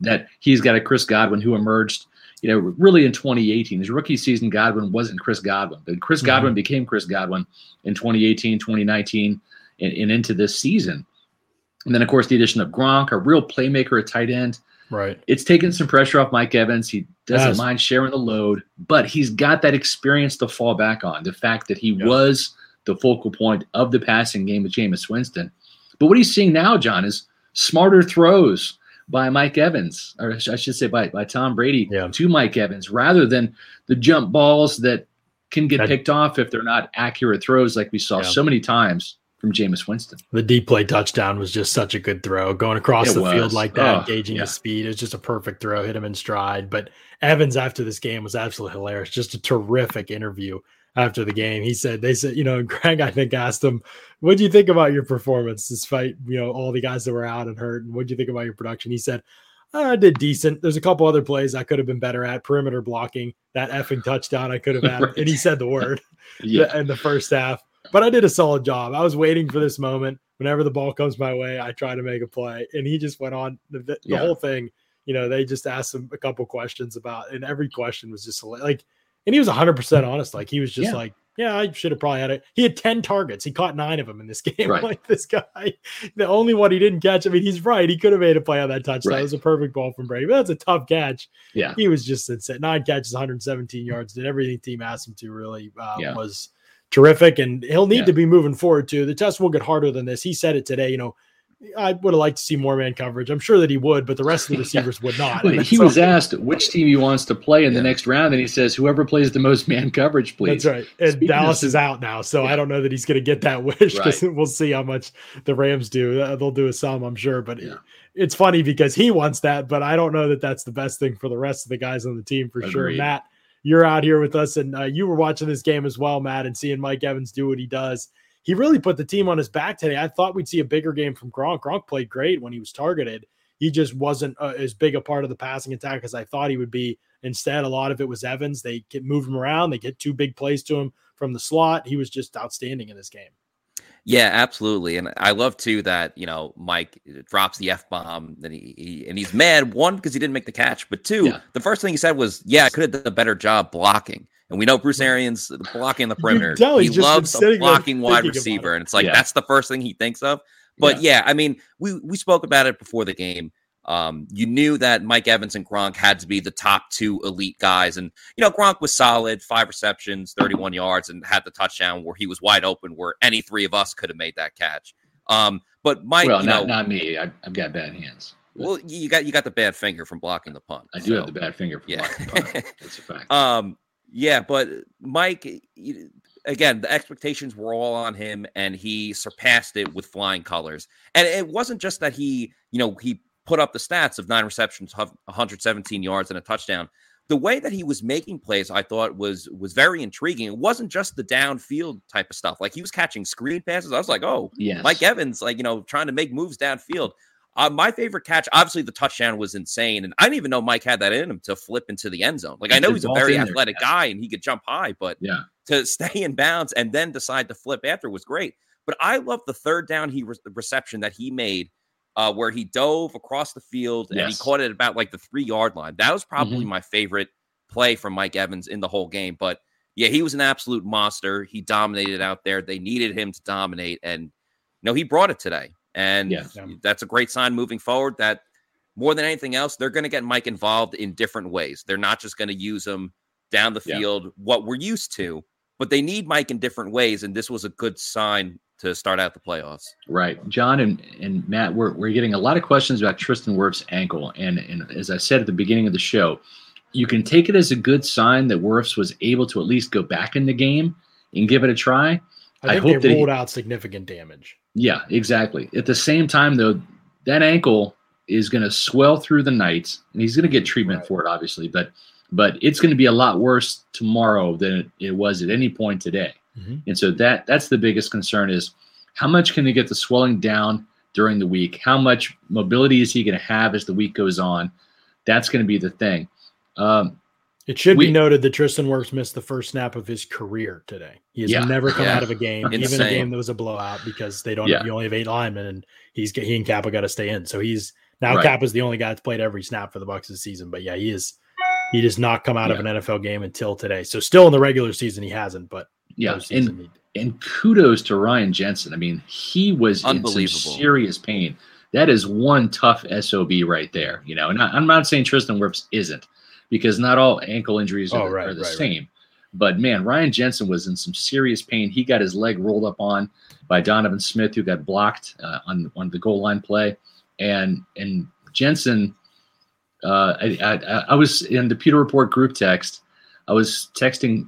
that he's got a Chris Godwin who emerged you know, really in 2018. His rookie season, Godwin wasn't Chris Godwin, but Chris mm-hmm. Godwin became Chris Godwin in 2018, 2019, and, and, into this season. And then, of course, the addition of Gronk, a real playmaker at tight end. Right. It's taken some pressure off Mike Evans. He doesn't yes. mind sharing the load, but he's got that experience to fall back on. The fact that he was the focal point of the passing game with Jameis Winston. But what he's seeing now, John, is smarter throws by Mike Evans, or I should say by, by Tom Brady yeah. to Mike Evans, rather than the jump balls that can get that, picked off if they're not accurate throws like we saw yeah. so many times from Jameis Winston. The deep play touchdown was just such a good throw. Going across it the was. field like that, oh, engaging yeah. his speed. It was just a perfect throw, hit him in stride. But Evans after this game was absolutely hilarious. Just a terrific interview after the game. He said, they said, you know, (laughs) Greg, I think asked him, what do you think about your performance despite, you know, all the guys that were out and hurt? And what do you think about your production? He said, I did decent. There's a couple other plays I could have been better at. Perimeter blocking, that effing touchdown I could have (laughs) had. right. And he said the word (laughs) yeah. in the first half. But I did a solid job. I was waiting for this moment. Whenever the ball comes my way, I try to make a play. And he just went on the, the yeah. whole thing. You know, they just asked him a couple questions about, and every question was just like, and he was 100% honest. Like, he was just yeah. like, yeah, I should have probably had it. He had 10 targets. He caught nine of them in this (laughs) game. Right. Like this guy, the only one he didn't catch. I mean, he's right. He could have made a play on that touchdown. Right. It was a perfect ball from Brady. But that's a tough catch. Yeah. He was just insane. Nine catches, 117 yards, did everything team asked him to really uh, yeah. was terrific. And he'll need yeah. to be moving forward too. The test will get harder than this. He said it today, you know, I would have liked to see more man coverage. I'm sure that he would, but the rest of the (laughs) receivers would not. He was asked which team he wants to play in yeah. the next round, and he says, "Whoever plays the most man coverage, please." That's right. And Speaking Dallas of, is out now, so yeah. I don't know that he's going to get that (laughs) wish because right. we'll see how much the Rams do. Uh, they'll do a sum, I'm sure, but yeah. it's funny because he wants that, but I don't know that that's the best thing for the rest of the guys on the team for Agreed. sure. Matt, you're out here with us, and uh, you were watching this game as well, Matt, and seeing Mike Evans do what he does he really put the team on his back today. I thought we'd see a bigger game from Gronk. Gronk played great when he was targeted. He just wasn't uh, as big a part of the passing attack as I thought he would be. Instead, a lot of it was Evans. They get move him around. They get two big plays to him from the slot. He was just outstanding in this game. Yeah, absolutely. And I love too that, you know, Mike drops the F bomb and he, he, and he's mad one because he didn't make the catch, but two, yeah. the first thing he said was, "Yeah, I could have done a better job blocking." And we know Bruce Arians blocking the perimeter. he loves a blocking wide receiver. And it's like yeah. that's the first thing he thinks of. But yeah. yeah. I mean, we we spoke about it before the game. Um, you knew that Mike Evans and Gronk had to be the top two elite guys. And, you know, Gronk was solid, five receptions, 31 yards, and had the touchdown where he was wide open, where any three of us could have made that catch. Um, but Mike, well, not, know, not me. I, have got bad hands. Well, you got you got the bad finger from blocking the punt. I do have the bad finger from yeah. blocking the punt. (laughs) That's a fact. Um, yeah, but uh, Mike, again, the expectations were all on him, and he surpassed it with flying colors. And it wasn't just that he, you know, he put up the stats of nine receptions, 117 yards, and a touchdown. The way that he was making plays, I thought was was very intriguing. It wasn't just the downfield type of stuff. Like he was catching screen passes. I was like, oh, yes. Mike Evans, like you know, trying to make moves downfield. Uh, my favorite catch, obviously, the touchdown was insane, and I didn't even know Mike had that in him to flip into the end zone. Like I know he's a very athletic there, guy and he could jump high, but yeah, to (laughs) stay in bounds and then decide to flip after was great. But I love the third down he re- reception that he made, uh, where he dove across the field and he caught it about like the three yard line. That was probably mm-hmm. my favorite play from Mike Evans in the whole game. But yeah, he was an absolute monster. He dominated out there. They needed him to dominate, and you know he brought it today. And yeah. that's a great sign moving forward that more than anything else, they're going to get Mike involved in different ways. They're not just going to use him down the field, yeah. what we're used to, but they need Mike in different ways. And this was a good sign to start out the playoffs. Right. John and, and Matt, we're, we're getting a lot of questions about Tristan Wirfs' ankle. And, and as I said at the beginning of the show, you can take it as a good sign that Wirfs was able to at least go back in the game and give it a try. I, I hope they ruled he, out significant damage. Yeah, exactly. At the same time, though, that ankle is going to swell through the night, and he's going to get treatment right. for it, obviously. But but it's going to be a lot worse tomorrow than it was at any point today. Mm-hmm. And so that that's the biggest concern is how much can they get the swelling down during the week? How much mobility is he going to have as the week goes on? That's going to be the thing. Um, it should we, be noted that Tristan Wirfs missed the first snap of his career today. He has yeah, never come yeah. out of a game, even a game that was a blowout, because they don't. Yeah. You only have eight linemen, and he's he and Cappa got to stay in. So he's now right. Cappa's the only guy that's played every snap for the Bucks this season. But yeah, he is. He does not come out of an NFL game until today. So still in the regular season, he hasn't. But yeah, and and kudos to Ryan Jensen. I mean, he was in some serious pain. That is one tough sob right there. You know, and I, I'm not saying Tristan Wirfs isn't because not all ankle injuries are, oh, right, are the right, same. Right. But man, Ryan Jensen was in some serious pain. He got his leg rolled up on by Donovan Smith, who got blocked uh, on on the goal line play, and and Jensen. Uh, I, I, I was in the Pewter Report group text. I was texting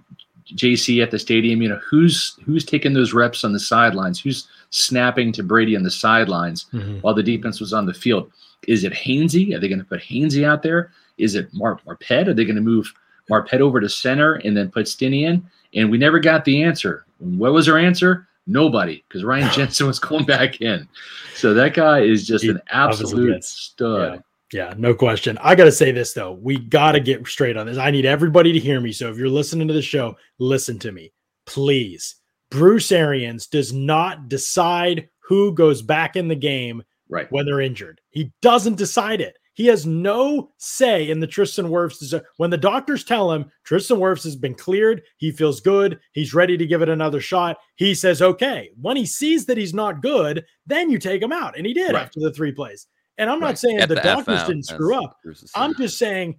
JC at the stadium. You know who's who's taking those reps on the sidelines? Who's snapping to Brady on the sidelines mm-hmm. while the defense was on the field? Is it Hainsey? Are they going to put Hainsey out there? Is it Mar- Marpet? Are they going to move Marpet over to center and then put Stinnie in? And we never got the answer. What was our answer? Nobody, because Ryan (laughs) Jensen was going back in. So that guy is just he an absolute stud. Yeah. Yeah, no question. I got to say this though. We got to get straight on this. I need everybody to hear me. So if you're listening to the show, listen to me. Please. Bruce Arians does not decide who goes back in the game right. when they're injured. He doesn't decide it. He has no say in the Tristan Wirfs. When the doctors tell him Tristan Wirfs has been cleared, he feels good, he's ready to give it another shot. He says, okay. When he sees that he's not good, then you take him out. And he did right. after the three plays. And I'm right. not saying the, the doctors didn't screw up. I'm just saying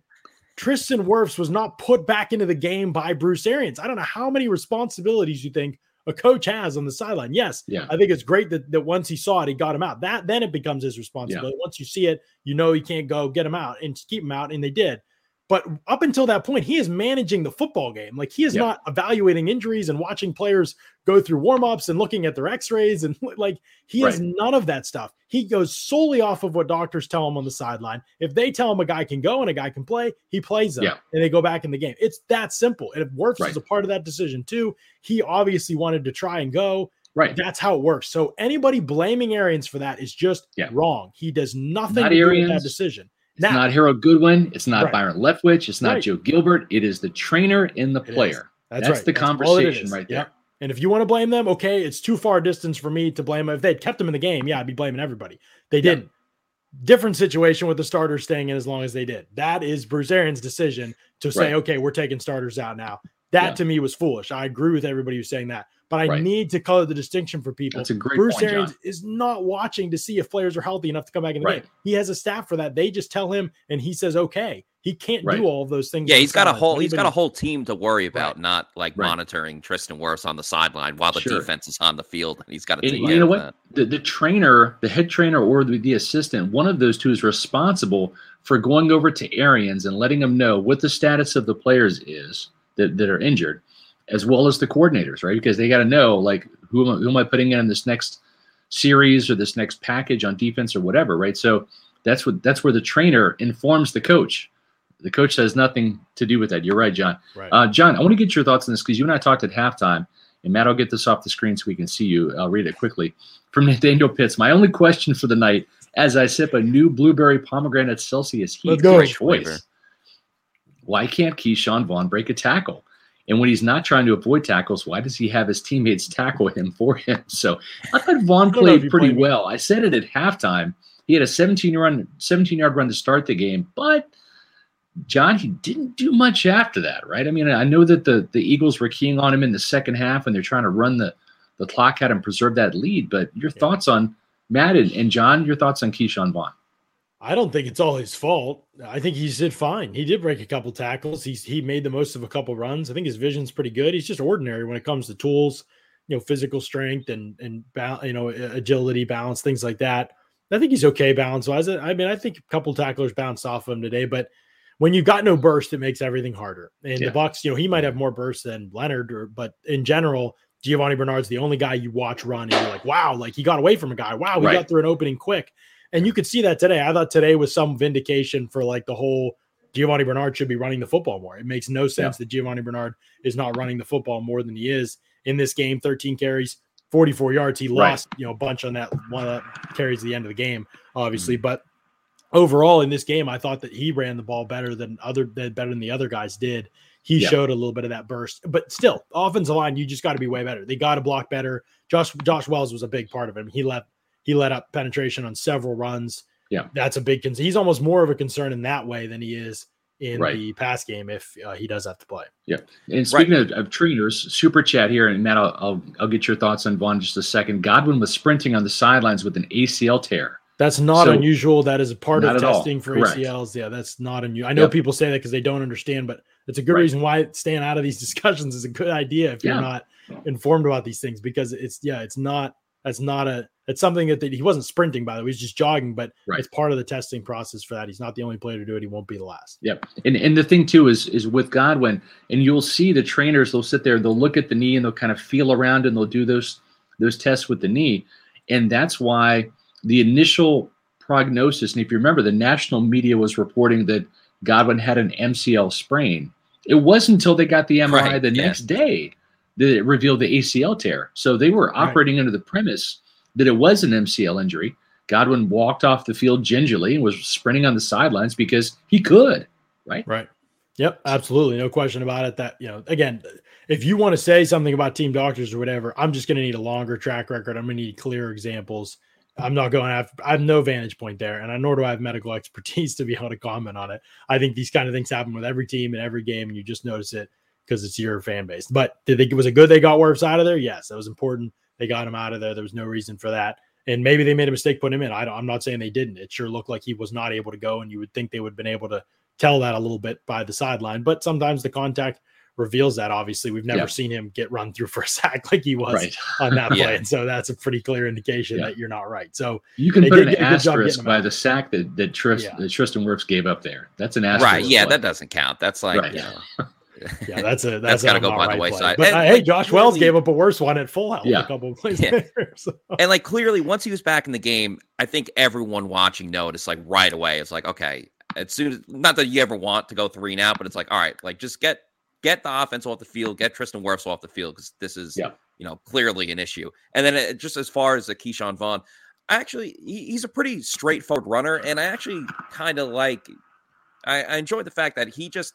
Tristan Wirfs was not put back into the game by Bruce Arians. I don't know how many responsibilities you think a coach has on the sideline. Yes, yeah. I think it's great that, that once he saw it, he got him out. That then it becomes his responsibility. Yeah. Once you see it, you know he can't go get him out and keep him out, and they did. But up until that point, he is managing the football game. Like he is yeah. not evaluating injuries and watching players go through warmups and looking at their x-rays and (laughs) like he right. has none of that stuff. He goes solely off of what doctors tell him on the sideline. If they tell him a guy can go and a guy can play, he plays them yeah. and they go back in the game. It's that simple. And if Wirfs right. was a part of that decision too, he obviously wanted to try and go. Right. That's how it works. So anybody blaming Arians for that is just yeah. wrong. He does nothing not to Arians. do with that decision. It's now, not Harold Goodwin. It's not right. Byron Leftwich. It's not right. Joe Gilbert. It is the trainer and the player. That's, That's right. the That's conversation right there. Yep. And if you want to blame them, okay, it's too far distance for me to blame them. If they'd kept them in the game, yeah, I'd be blaming everybody. They didn't. Different situation with the starters staying in as long as they did. That is Bruce Arians' decision to say, right. okay, we're taking starters out now. That yeah. to me was foolish. I agree with everybody who's saying that. But I right. need to color the distinction for people. That's a great Bruce point, Arians John. is not watching to see if players are healthy enough to come back in the right. game. He has a staff for that. They just tell him, and he says, "Okay." He can't right. do all of those things. Yeah, he's got a whole he's got a whole team to worry about, not like monitoring Tristan Wirfs on the sideline while the sure. defense is on the field. And he's got to take you know what the, the trainer, the head trainer, or the, the assistant, one of those two is responsible for going over to Arians and letting him know what the status of the players is that, that are injured as well as the coordinators, right? Because they got to know like who am, I, who am I putting in this next series or this next package on defense or whatever, right? So that's what that's where the trainer informs the coach. The coach has nothing to do with that. You're right, John. Right. Uh, John, I want to get your thoughts on this because you and I talked at halftime, and Matt, I'll get this off the screen so we can see you. I'll read it quickly from (laughs) Nathaniel Pitts. My only question for the night, as I sip a new blueberry pomegranate Celsius heat, choice. Why can't Ke'Shawn Vaughn break a tackle? And when he's not trying to avoid tackles, why does he have his teammates tackle him for him? (laughs) So I thought Vaughn played pretty well. I said it at halftime. He had a 17 run, 17 yard run to start the game, but John, he didn't do much after that, right? I mean, I know that the the Eagles were keying on him in the second half and they're trying to run the the clock out and preserve that lead. But your yeah. thoughts on Matt and, and John, your thoughts on Ke'Shawn Vaughn? I don't think it's all his fault. I think he did fine. He did break a couple tackles. He's he made the most of a couple runs. I think his vision's pretty good. He's just ordinary when it comes to tools, you know, physical strength and and you know agility, balance, things like that. I think he's okay balance wise. I mean, I think a couple tacklers bounced off of him today, but when you've got no burst, it makes everything harder. And yeah. the Bucks, you know, he might have more burst than Leonard, or but in general, Giovani Bernard's the only guy you watch run and you're like, wow, like he got away from a guy. Wow, he right. got through an opening quick. And you could see that today. I thought today was some vindication for like the whole Giovani Bernard should be running the football more. It makes no sense yeah. that Giovani Bernard is not running the football more than he is in this game. 13 carries, 44 yards. He lost, right. you know, a bunch on that one that carries at the end of the game, obviously. Mm-hmm. But overall in this game, I thought that he ran the ball better than other than better than the other guys did. He yeah. showed a little bit of that burst, but still, offensive line, you just got to be way better. They got to block better. Josh Josh Wells was a big part of him. He left he let up penetration on several runs. Yeah, that's a big concern. He's almost more of a concern in that way than he is in right. the pass game if uh, he does have to play. Yeah. And speaking right. of, of, trainers, super chat here, and Matt, I'll, I'll, I'll get your thoughts on Vaughn just a second. Godwin was sprinting on the sidelines with an ACL tear. That's not so, unusual. That is a part of testing for Correct. ACLs. Yeah, that's not unusual. I know yep. people say that because they don't understand, but it's a good right. reason why staying out of these (laughs) discussions is a good idea if yeah. you're not informed about these things because it's yeah, it's not that's not a it's something that they, he wasn't sprinting by the way, he's just jogging, but right. it's part of the testing process for that. He's not the only player to do it. He won't be the last. Yep. And and the thing too is is with Godwin, and you'll see the trainers, they'll sit there, they'll look at the knee and they'll kind of feel around and they'll do those those tests with the knee. And that's why the initial prognosis, and if you remember, the national media was reporting that Godwin had an MCL sprain. It wasn't until they got the MRI right. the next day that it revealed the ACL tear. So they were operating right. under the premise that it was an MCL injury. Godwin walked off the field gingerly and was sprinting on the sidelines because he could, right? Right. Yep, absolutely. No question about it. That, you know, again, if you want to say something about team doctors or whatever, I'm just going to need a longer track record. I'm going to need clear examples. I'm not going after, I have no vantage point there, and I nor do I have medical (laughs) expertise to be able to comment on it. I think these kind of things happen with every team and every game, and you just notice it because it's your fan base. But did they was it good they got Wirfs out of there? Yes, that was important. They got him out of there. There was no reason for that. And maybe they made a mistake putting him in. I am not saying they didn't. It sure looked like he was not able to go, and you would think they would have been able to tell that a little bit by the sideline. But sometimes the contact reveals that. Obviously, we've never yeah. seen him get run through for a (laughs) sack like he was right. on that (laughs) play, yeah. and so that's a pretty clear indication yeah. that you're not right. So you can put an asterisk by the sack that that, Trist, that Tristan Wirfs gave up there. That's an asterisk. Right? Yeah, that doesn't count. That's like right. you know. (laughs) yeah, that's a (laughs) that's, that's got to go by right the wayside. But and, uh, hey, Josh Wells gave up a worse one at full health yeah. a couple of plays yeah. later. (laughs) So. And like clearly, once he was back in the game, I think everyone watching noticed like right away. It's like okay, as soon as not that you ever want to go three now, but it's like all right, like just get get the offense off the field, get Tristan Wirfs off the field because this is yeah. you know clearly an issue. And then it, just as far as the Ke'Shawn Vaughn, I actually he, he's a pretty straightforward runner, and I actually kind of like I, I enjoy the fact that he just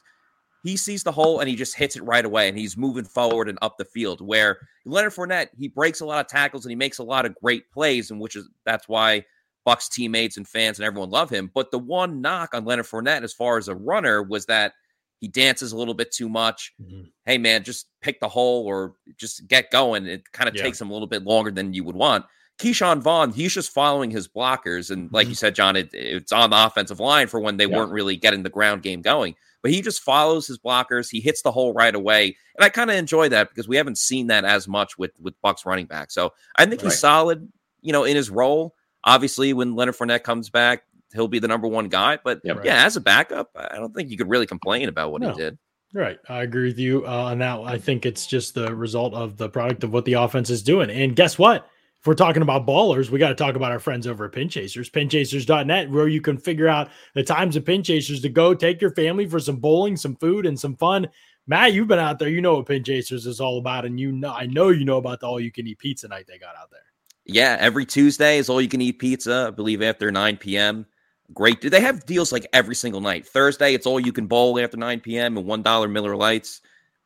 he sees the hole and he just hits it right away and he's moving forward and up the field. Where Leonard Fournette, he breaks a lot of tackles and he makes a lot of great plays, and which is that's why Bucks teammates and fans and everyone love him. But the one knock on Leonard Fournette as far as a runner was that he dances a little bit too much. Mm-hmm. Hey man, just pick the hole or just get going. It kind of yeah. takes him a little bit longer than you would want. Ke'Shawn Vaughn, he's just following his blockers. And like mm-hmm. you said, John, it, it's on the offensive line for when they yeah. weren't really getting the ground game going but he just follows his blockers. He hits the hole right away, and I kind of enjoy that because we haven't seen that as much with with Bucks running back. So I think right. he's solid, you know, in his role. Obviously, when Leonard Fournette comes back, he'll be the number one guy. But yeah, right. yeah as a backup, I don't think you could really complain about what no. he did. Right. I agree with you uh, on that. I think it's just the result of the product of what the offense is doing. And guess what? If we're talking about ballers, we got to talk about our friends over at Pinchasers, pinchasers.net, where you can figure out the times of Pinchasers to go take your family for some bowling, some food, and some fun. Matt, you've been out there. You know what Pinchasers is all about. And you know, I know you know about the all you can eat pizza night they got out there. Yeah, every Tuesday is all you can eat pizza, I believe after 9 p.m. Great. Do They have deals like every single night. Thursday, it's all you can bowl after 9 p.m. and $1 Miller Lites.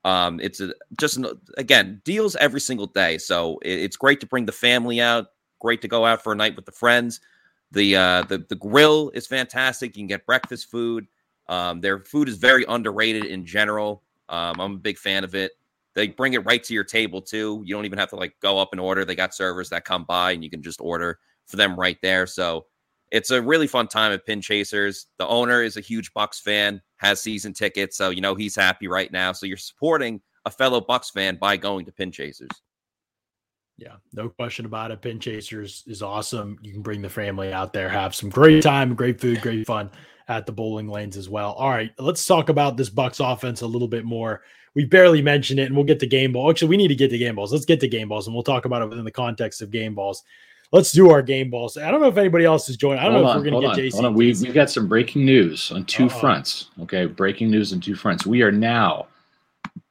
Um, it's a, just again deals every single day, so it, it's great to bring the family out. Great to go out for a night with the friends. The uh, the the grill is fantastic. You can get breakfast food. Um, their food is very underrated in general. Um, I'm a big fan of it. They bring it right to your table too. You don't even have to like go up and order. They got servers that come by and you can just order for them right there. So it's a really fun time at Pinchasers. The owner is a huge Bucks fan, has season tickets, so you know he's happy right now. So you're supporting a fellow Bucks fan by going to Pinchasers. Yeah, no question about it. Pinchasers is awesome. You can bring the family out there, have some great time, great food, great fun at the bowling lanes as well. All right, let's talk about this Bucks offense a little bit more. We barely mentioned it, and we'll get to game ball. Actually, we need to get to game balls. Let's get to game balls, and we'll talk about it within the context of game balls let's do our game balls. I don't know if anybody else is joining. I don't hold know on, if we're going to get on. We, we've got some breaking news on 2 Uh-oh. fronts. Okay. Breaking news on two fronts. We are now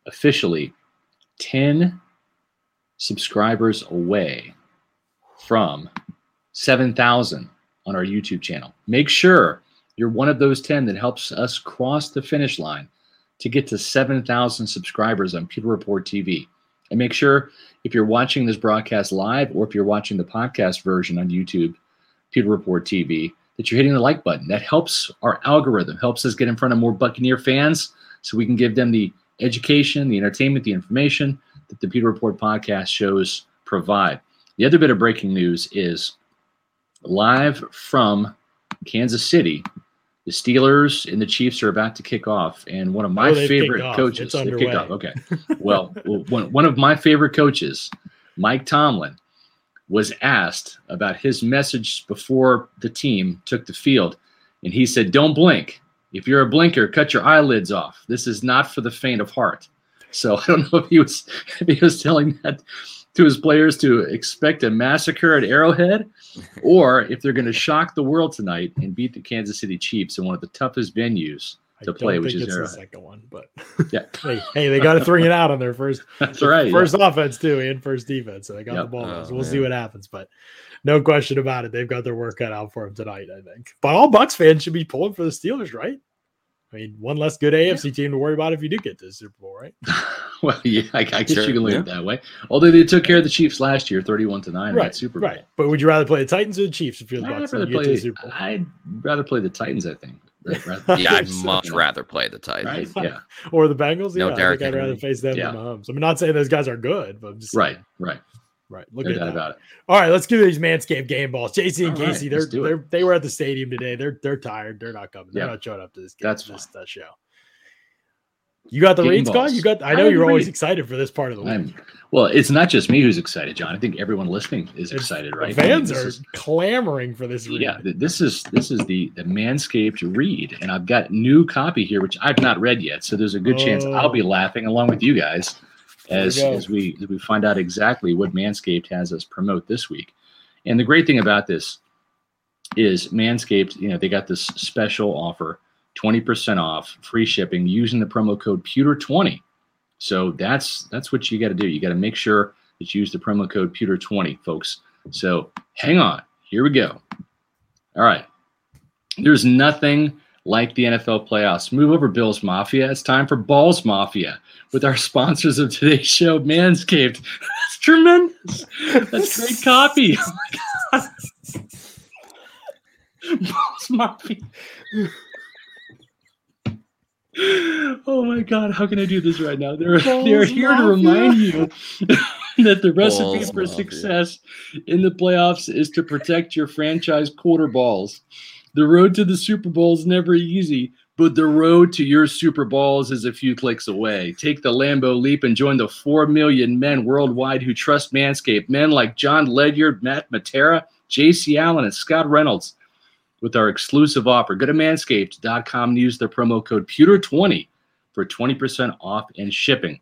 officially 10 subscribers away from 7,000 on our YouTube channel. Make sure you're one of those 10 that helps us cross the finish line to get to 7,000 subscribers on Pewter Report TV. And make sure if you're watching this broadcast live or if you're watching the podcast version on YouTube, Pewter Report TV, that you're hitting the like button. That helps our algorithm, helps us get in front of more Buccaneer fans so we can give them the education, the entertainment, the information that the Pewter Report podcast shows provide. The other bit of breaking news is live from Kansas City the Steelers and the Chiefs are about to kick off, and one of my oh, favorite coaches. Kick off. Okay. (laughs) well, one, one of my favorite coaches, Mike Tomlin, was asked about his message before the team took the field, and he said, "Don't blink. If you're a blinker, cut your eyelids off. This is not for the faint of heart." So (laughs) I don't know if he was if he was telling that to his players to expect a massacre at Arrowhead, (laughs) or if they're going to shock the world tonight and beat the Kansas City Chiefs in one of the toughest venues to play, which is Arrowhead. the second one. But (laughs) yeah, hey, hey, they got to three it out on their first. (laughs) That's right. First yeah. offense too, and first defense, so they got yep. the ball. Oh, so we'll man. see what happens, but. No question about it. They've got their work cut out for them tonight, I think. But all Bucks fans should be pulling for the Steelers, right? I mean, one less good AFC yeah. team to worry about if you do get to the Super Bowl, right? (laughs) well, yeah, I, I guess sure, you can look yeah. at it that way. Although they took care of the Chiefs last year, thirty-one to nine, right? Super Bowl. Right. But would you rather play the Titans or the Chiefs if you're the Bucs? I'd rather play. The I'd rather play the Titans. I think. (laughs) yeah, I'd (laughs) much rather play the Titans. Right? Yeah. or the Bengals. No, yeah, Derek I think I'd rather face them yeah. than Mahomes. I'm not saying those guys are good, but I'm just right, right. Right. Look no at that. About it. All right, let's give these Manscaped game balls. JC and Casey, right, they're, they're they were at the stadium today. They're they're tired. They're not coming. They're not showing up to this game. That's this, that show. You got the Game reads, Scott? You got. I know I you're always excited for this part of the week. I'm, well, it's not just me who's excited, John. I think everyone listening is it's, excited, right? fans I mean, are is, clamoring for this read. Yeah, this is this is the the Manscaped read, and I've got new copy here, which I've not read yet. So there's a good oh. chance I'll oh. be laughing along with you guys as we as we as we find out exactly what Manscaped has us promote this week. And the great thing about this is Manscaped. You know, they got this special offer 20% off free shipping using the promo code pewter20 so that's that's what you got to do. You got to make sure that you use the promo code pewter20 folks. So hang on. Here we go. All right. There's nothing like the NFL playoffs. Move over, Bills Mafia. It's time for Balls Mafia with our sponsors of today's show, Manscaped. (laughs) That's tremendous. That's great copy. Oh my God. (laughs) Balls Mafia oh my god, how can I do this right now? They're they're here mafia. to remind you (laughs) that the recipe balls for mafia. success in the playoffs is to protect your franchise quarter balls. The road to the Super Bowl is never easy, but the road to your Super Bowls is a few clicks away. Take the Lambo leap and join the 4 million men worldwide who trust Manscaped. Men like John Ledyard, Matt Matera, JC Allen, and Scott Reynolds with our exclusive offer. Go to manscaped.com and use the promo code pewter20 for 20% off and shipping.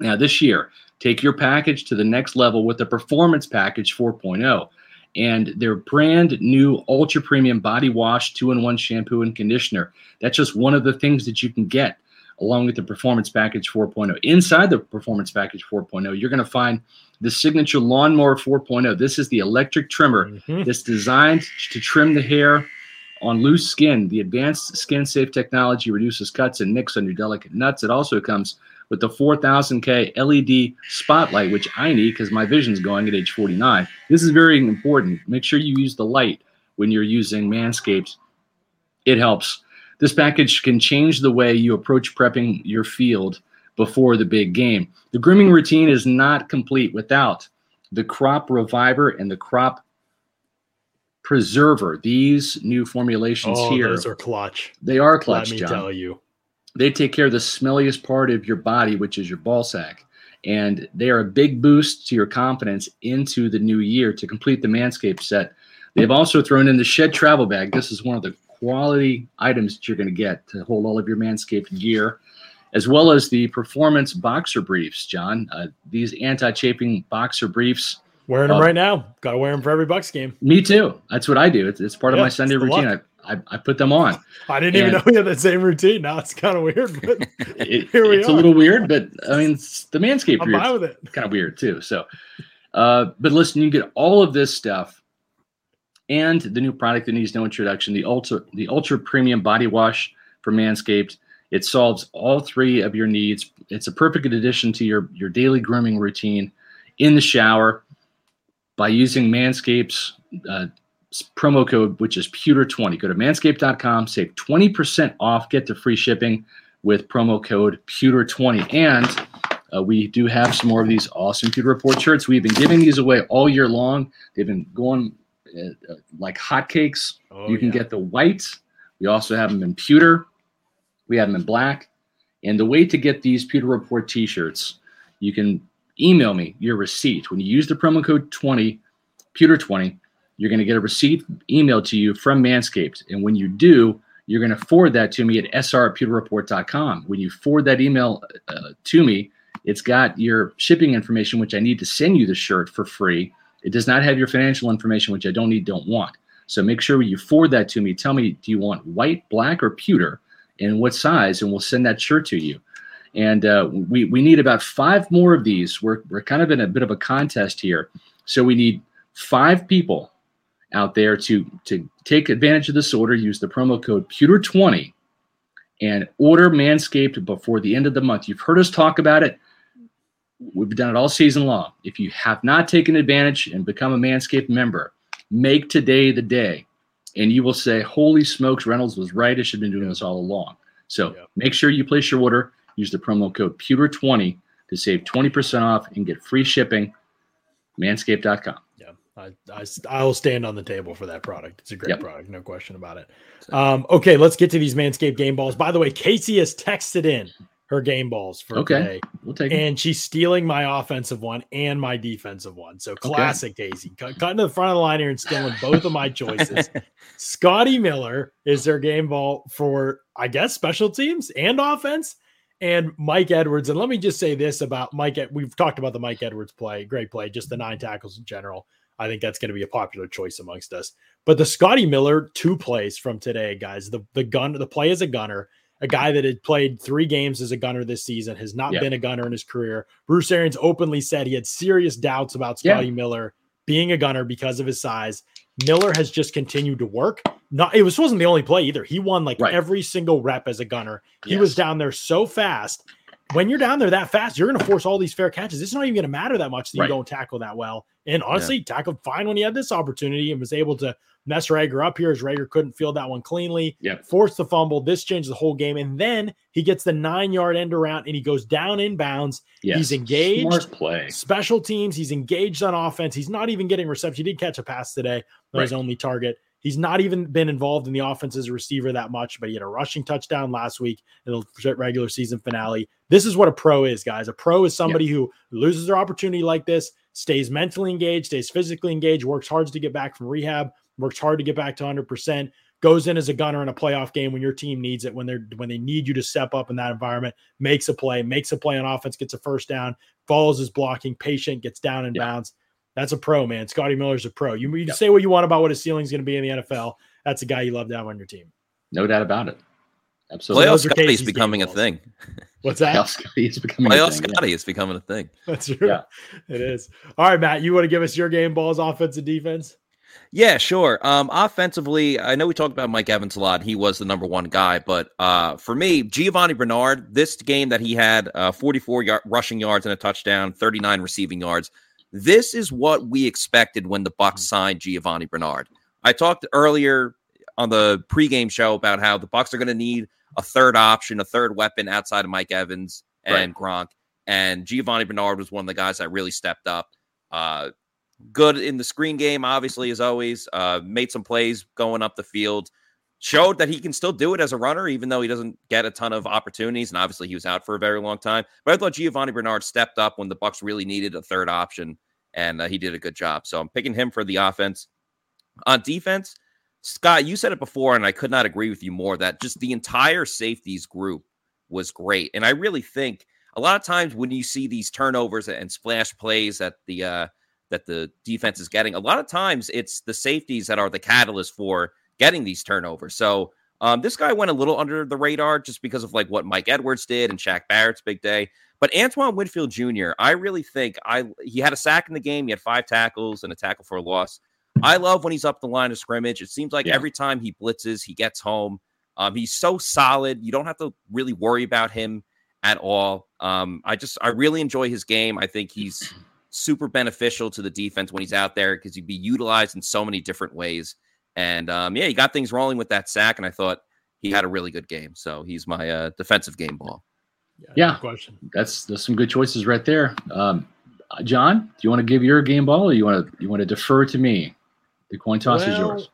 Now, this year, take your package to the next level with the Performance Package 4.0 and their brand new ultra premium body wash, two in one shampoo and conditioner. That's just one of the things that you can get along with the Performance Package 4.0. Inside the Performance Package 4.0, you're going to find the signature lawnmower 4.0. This is the electric trimmer mm-hmm. that's designed to trim the hair on loose skin. The advanced skin safe technology reduces cuts and nicks on your delicate nuts. It also comes with the 4000K LED spotlight, which I need because my vision's going at age 49. This is very important. Make sure you use the light when you're using Manscaped. It helps. This package can change the way you approach prepping your field before the big game. The grooming routine is not complete without the crop reviver and the crop preserver. These new formulations oh, here. Those are clutch. They are clutch, Let me John. tell you. They take care of the smelliest part of your body, which is your ball sack. And they are a big boost to your confidence into the new year to complete the Manscaped set. They've also thrown in the Shed Travel Bag. This is one of the quality items that you're going to get to hold all of your Manscaped gear as well as the performance boxer briefs, John. Uh, these anti-chafing boxer briefs. Wearing them uh, right now. Got to wear them for every Bucks game. Me too. That's what I do. It's, it's part yeah, of my Sunday routine. I, I, I, put them on. I didn't and even know we had the same routine. Now it's kind of weird, but (laughs) it, here we it's are. a little weird, but I mean, the Manscaped I'm fine with it. kind of weird too. So, uh, but listen, you get all of this stuff and the new product that needs no introduction, the ultra, the ultra premium body wash for Manscaped it solves all three of your needs. It's a perfect addition to your, your daily grooming routine in the shower by using Manscaped's uh, promo code, which is pewter20. Go to manscaped.com, save 20% off, get the free shipping with promo code pewter20. And uh, we do have some more of these awesome Pewter Report shirts. We've been giving these away all year long. They've been going uh, uh like hotcakes. Oh, you can yeah. get the white. We also have them in pewter. We have them in black. And the way to get these Pewter Report t shirts, you can email me your receipt. When you use the promo code 20, Pewter20, you're going to get a receipt emailed to you from Manscaped. And when you do, you're going to forward that to me at sr at When you forward that email uh, to me, it's got your shipping information, which I need to send you the shirt for free. It does not have your financial information, which I don't need, don't want. So make sure you forward that to me. Tell me, do you want white, black, or pewter? and what size, and we'll send that shirt to you. And uh, we we need about five more of these. We're we're kind of in a bit of a contest here, so we need five people out there to to take advantage of this order. Use the promo code Pewter20 and order Manscaped before the end of the month. You've heard us talk about it. We've done it all season long. If you have not taken advantage and become a Manscaped member, make today the day and you will say, "Holy smokes, Reynolds was right. I should have been doing this all along." So yeah. make sure you place your order. Use the promo code Pewter20 to save 20% off and get free shipping. Manscaped.com. I, I, I will stand on the table for that product. It's a great yep. product, no question about it. Um, okay, let's get to these Manscaped game balls. By the way, Casey has texted in her game balls for okay. today. We'll take and she's stealing my offensive one and my defensive one. So classic okay. Daisy. Cut, cutting to the front of the line here and stealing both of my (laughs) choices. Scotty Miller is their game ball for, I guess, special teams and offense. And Mike Edwards. And let me just say this about Mike. We've talked about the Mike Edwards play. Great play. Just the nine tackles in general. I think that's going to be a popular choice amongst us. But the Scotty Miller two plays from today, guys. The the gun, the play as a gunner a guy that had played three games as a gunner this season, has not yep. been a gunner in his career. Bruce Arians openly said he had serious doubts about Scotty yeah. Miller being a gunner because of his size. Miller has just continued to work. Not it was wasn't the only play either. He won like right. every single rep as a gunner. He yes. was down there so fast. When you're down there that fast, you're going to force all these fair catches. It's not even going to matter that much that right. you don't tackle that well. And honestly, yeah. tackled fine when he had this opportunity and was able to mess Reagor up here as Reagor couldn't field that one cleanly. Yep. Forced the fumble. This changed the whole game. And then he gets the nine yard end around and he goes down in bounds. Yes. He's engaged. Smart play. Special teams. He's engaged on offense. He's not even getting reception. He did catch a pass today. That right. his only target. He's not even been involved in the offense as a receiver that much, but he had a rushing touchdown last week in the regular season finale. This is what a pro is, guys. A pro is somebody yep. who loses their opportunity like this, stays mentally engaged, stays physically engaged, works hard to get back from rehab, works hard to get back to 100%, goes in as a gunner in a playoff game when your team needs it, when they're when they need you to step up in that environment, makes a play, makes a play on offense, gets a first down, follows his blocking, patient, gets down and yeah. bounds. That's a pro, man. Scotty Miller's a pro. You, you yeah. say what you want about what his ceiling's going to be in the NFL. That's a guy you love to have on your team. No doubt about it. Absolutely. Playoff Scotty is becoming a thing. What's that? Playoff Scotty is becoming Playoff a thing. Scotty yeah. is becoming a thing. (laughs) That's true. Yeah. (laughs) It is. All right, Matt, you want to give us your game balls, offense and defense? Yeah, sure. Um, offensively, I know we talked about Mike Evans a lot. He was the number one guy, but uh, for me, Giovani Bernard, this game that he had uh, 44 y- rushing yards and a touchdown, 39 receiving yards. This is what we expected when the Bucks signed Giovani Bernard. I talked earlier on the pregame show about how the Bucks are going to need a third option, a third weapon outside of Mike Evans and right. Gronk. And Giovani Bernard was one of the guys that really stepped up. Uh, good in the screen game, obviously, as always. Uh, made some plays going up the field. Showed that he can still do it as a runner, even though he doesn't get a ton of opportunities. And obviously, he was out for a very long time. But I thought Giovani Bernard stepped up when the Bucks really needed a third option, and uh, he did a good job. So I'm picking him for the offense. On defense, Scott, you said it before, and I could not agree with you more. That just the entire safeties group was great, and I really think a lot of times when you see these turnovers and splash plays that the uh, that the defense is getting. A lot of times it's the safeties that are the catalyst for getting these turnovers. So um, this guy went a little under the radar just because of like what Mike Edwards did and Shaq Barrett's big day. But Antoine Winfield Jr., I really think I he had a sack in the game. He had five tackles and a tackle for a loss. I love when he's up the line of scrimmage. It seems like yeah. every time he blitzes, he gets home. Um, he's so solid. You don't have to really worry about him at all. Um, I just I really enjoy his game. I think he's super beneficial to the defense when he's out there because he'd be utilized in so many different ways. And um, yeah, he got things rolling with that sack, and I thought he had a really good game. So he's my uh, defensive game ball. Yeah, yeah question. That's that's some good choices right there. Um, John, do you want to give your game ball, or you want to you want to defer to me? The coin toss well, is yours.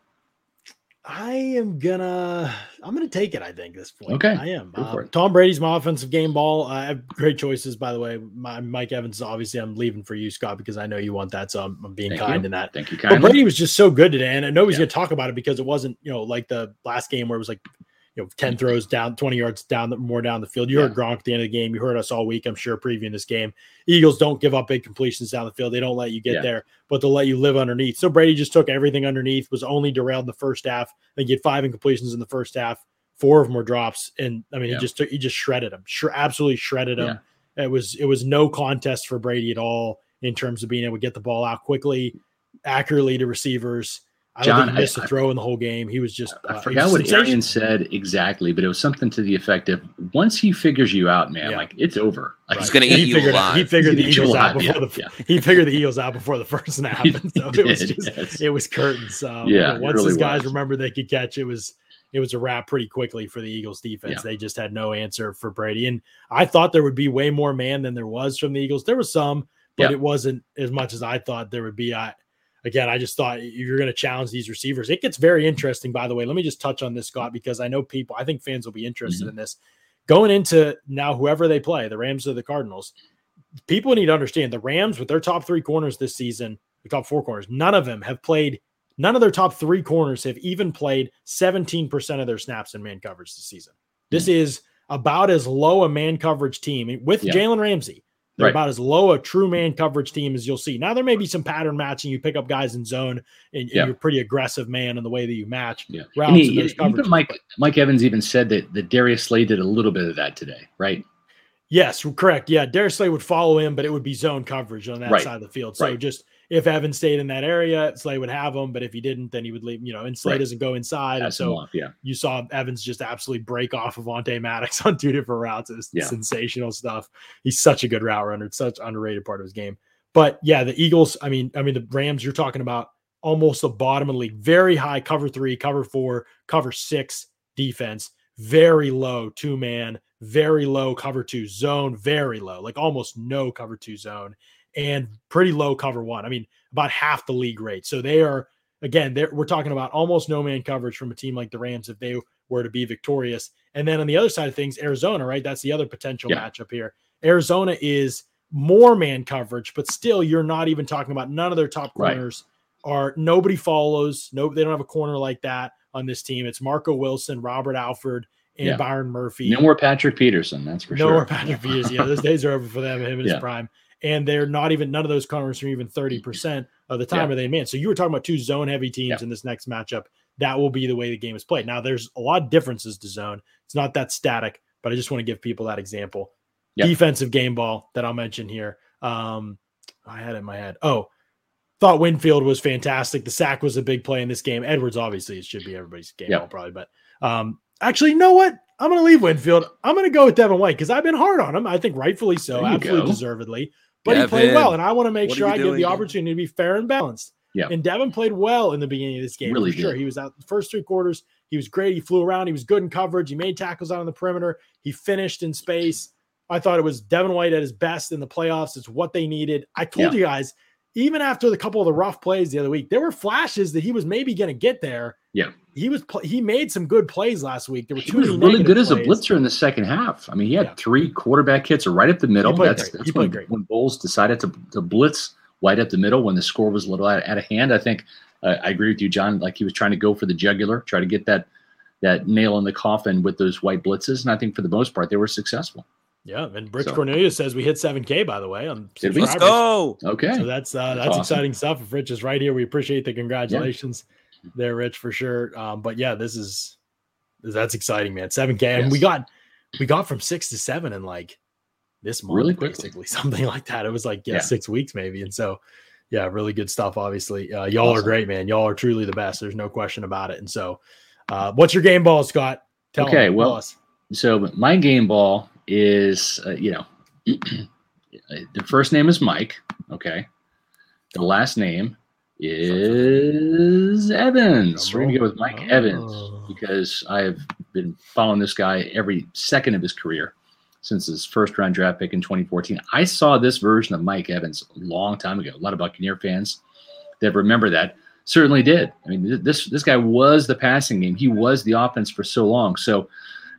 I am gonna I'm gonna take it. I think this point. Okay, I am. Uh, Tom Brady's my offensive game ball. I have great choices, by the way. My Mike Evans, obviously, I'm leaving for you, Scott, because I know you want that. So I'm, I'm being Thank kind you. in that. Thank you. Kindly. But Brady was just so good today, and I know he's yeah. gonna talk about it because it wasn't, you know, like the last game where it was like you know, 10 mm. throws down, 20 yards down, more down the field. You yeah. heard Gronk at the end of the game. You heard us all week, I'm sure, previewing this game. Eagles don't give up big completions down the field. They don't let you get yeah. there, but they'll let you live underneath. So Brady just took everything underneath, was only derailed in the first half. They get five incompletions in the first half. Four of them were drops. And I mean, yeah. he just took, he just shredded them, sure, absolutely shredded them. It was, it was no contest for Brady at all in terms of being able to get the ball out quickly, accurately to receivers I John, think he missed I, a throw in the whole game. He was just. I, uh, forgot what Arians said exactly, but it was something to the effect of once he figures you out, man, yeah. like it's over. Like, He's going to eat you alive. He figured the Eagles out before yeah, the. Yeah. (laughs) He figured the Eagles out before the first snap. (laughs) and so it was just. Yes. It was curtains. Um, yeah. Once really these guys was. remember they could catch, it was it was a wrap pretty quickly for the Eagles defense. They just had no answer for Brady, and I thought there would be way more man than there was from the Eagles. There was some, but it wasn't as much as I thought there would be. I again, I just thought you're going to challenge these receivers. It gets very interesting, by the way. Let me just touch on this, Scott, because I know people, I think fans will be interested mm-hmm. in this. going into now whoever they play, the Rams or the Cardinals, people need to understand the Rams with their top three corners this season, the top four corners, none of them have played. None of their top three corners have even played 17% of their snaps in man coverage this season. This mm-hmm. is about as low a man coverage team with yeah. Jalen Ramsey. They're right. about as low a true man coverage team as you'll see. Now there may be some pattern matching. You pick up guys in zone, and, and yeah. you're pretty aggressive man in the way that you match. Yeah, routes he, even Mike Mike Evans even said that that Darius Slay did a little bit of that today, right? Yes, correct. Yeah, Darius Slay would follow him, but it would be zone coverage on that right. side of the field. So right. just if Evan stayed in that area, Slay would have him. But if he didn't, then he would leave. You know, and Slay right. doesn't go inside, and so off, yeah. you saw Evans just absolutely break off of Avonte Maddox (laughs) on two different routes. It's yeah. sensational stuff. He's such a good route runner. It's such underrated part of his game. But yeah, the Eagles. I mean, I mean the Rams. You're talking about almost the bottom of the league. Very high cover three, cover four, cover six defense. Very low two man. Very low cover two zone. Very low, like almost no cover two zone and pretty low cover one. I mean, about half the league rate. So they are again, we're talking about almost no man coverage from a team like the Rams if they were to be victorious. And then on the other side of things, Arizona, right? That's the other potential yeah. matchup here. Arizona is more man coverage, but still, you're not even talking about none of their top corners right. are nobody follows. No, they don't have a corner like that on this team. It's Marco Wilson, Robert Alford, and yeah. Byron Murphy. No more Patrick Peterson, that's for no sure. No more Patrick Peterson. Yeah, those days are over for them. Him in yeah. his prime and they're not even none of those corners are even 30% of the time yeah. are they man. So you were talking about two zone heavy teams yeah. in this next matchup. That will be the way the game is played. Now there's a lot of differences to zone. It's not that static, but I just want to give people that example. Yep. Defensive game ball that I'll mention here. Um, I had it in my head. Oh, thought Winfield was fantastic. The sack was a big play in this game. Edwards, obviously, it should be everybody's game yep. ball probably, but um, actually, you know what? I'm going to leave Winfield. I'm going to go with Devin White because I've been hard on him. I think rightfully so, absolutely go. deservedly but Devin, he played well, and I want to make sure I give the opportunity to be fair and balanced. Yeah. And Devin played well in the beginning of this game. Really for sure. He was out the first three quarters. He was great. He flew around. He was good in coverage. He made tackles out on the perimeter. He finished in space. I thought it was Devin White at his best in the playoffs. It's what they needed. I told yeah. you guys, even after the couple of the rough plays the other week, there were flashes that he was maybe going to get there. Yeah he was he made some good plays last week. There were two. He was really good plays. as a blitzer in the second half. I mean, he had yeah. three quarterback hits right up the middle. That's, that's when, great. when Bowles decided to, to blitz right up the middle when the score was a little out, out of hand. I think uh, I agree with you, John. Like he was trying to go for the jugular, try to get that that nail in the coffin with those white blitzes, and I think for the most part they were successful. Yeah, and Rich so. Cornelius says we hit 7K by the way on Let's go. Okay, so that's uh, that's, that's awesome. exciting stuff. If Rich is right here, we appreciate the congratulations. Yeah there, Rich, for sure. Um, but yeah, this is that's exciting, man. Seven K, yes. and we got we got from six to seven in like this month, really basically (laughs) something like that. It was like yeah, yeah, six weeks maybe, and so yeah, really good stuff. Obviously, uh, y'all awesome. are great, man. Y'all are truly the best. There's no question about it. And so, uh, what's your game ball, Scott? Tell okay, well, us. so my game ball is uh, you know (clears throat) the first name is Mike. Okay, the last name is Evans. We're going to go with Mike oh. Evans oh. because I have been following this guy every second of his career since his first round draft pick in 2014. I saw this version of Mike Evans a long time ago. A lot of Buccaneer fans that remember that certainly did. I mean, this this guy was the passing game. He was the offense for so long. So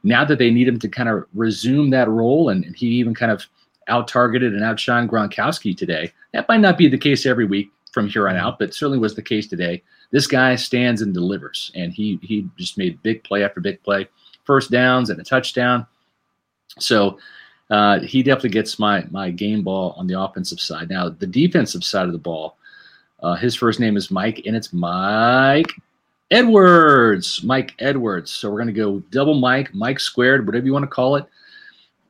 now that they need him to kind of resume that role, and he even kind of out targeted and outshined Gronkowski today. That might not be the case every week from here on out, but certainly was the case today. This guy stands and delivers, and he he just made big play after big play, first downs and a touchdown. So uh, he definitely gets my my game ball on the offensive side. Now the defensive side of the ball, uh, his first name is Mike, and it's Mike Edwards. Mike Edwards. So we're gonna go double Mike, Mike squared, whatever you want to call it.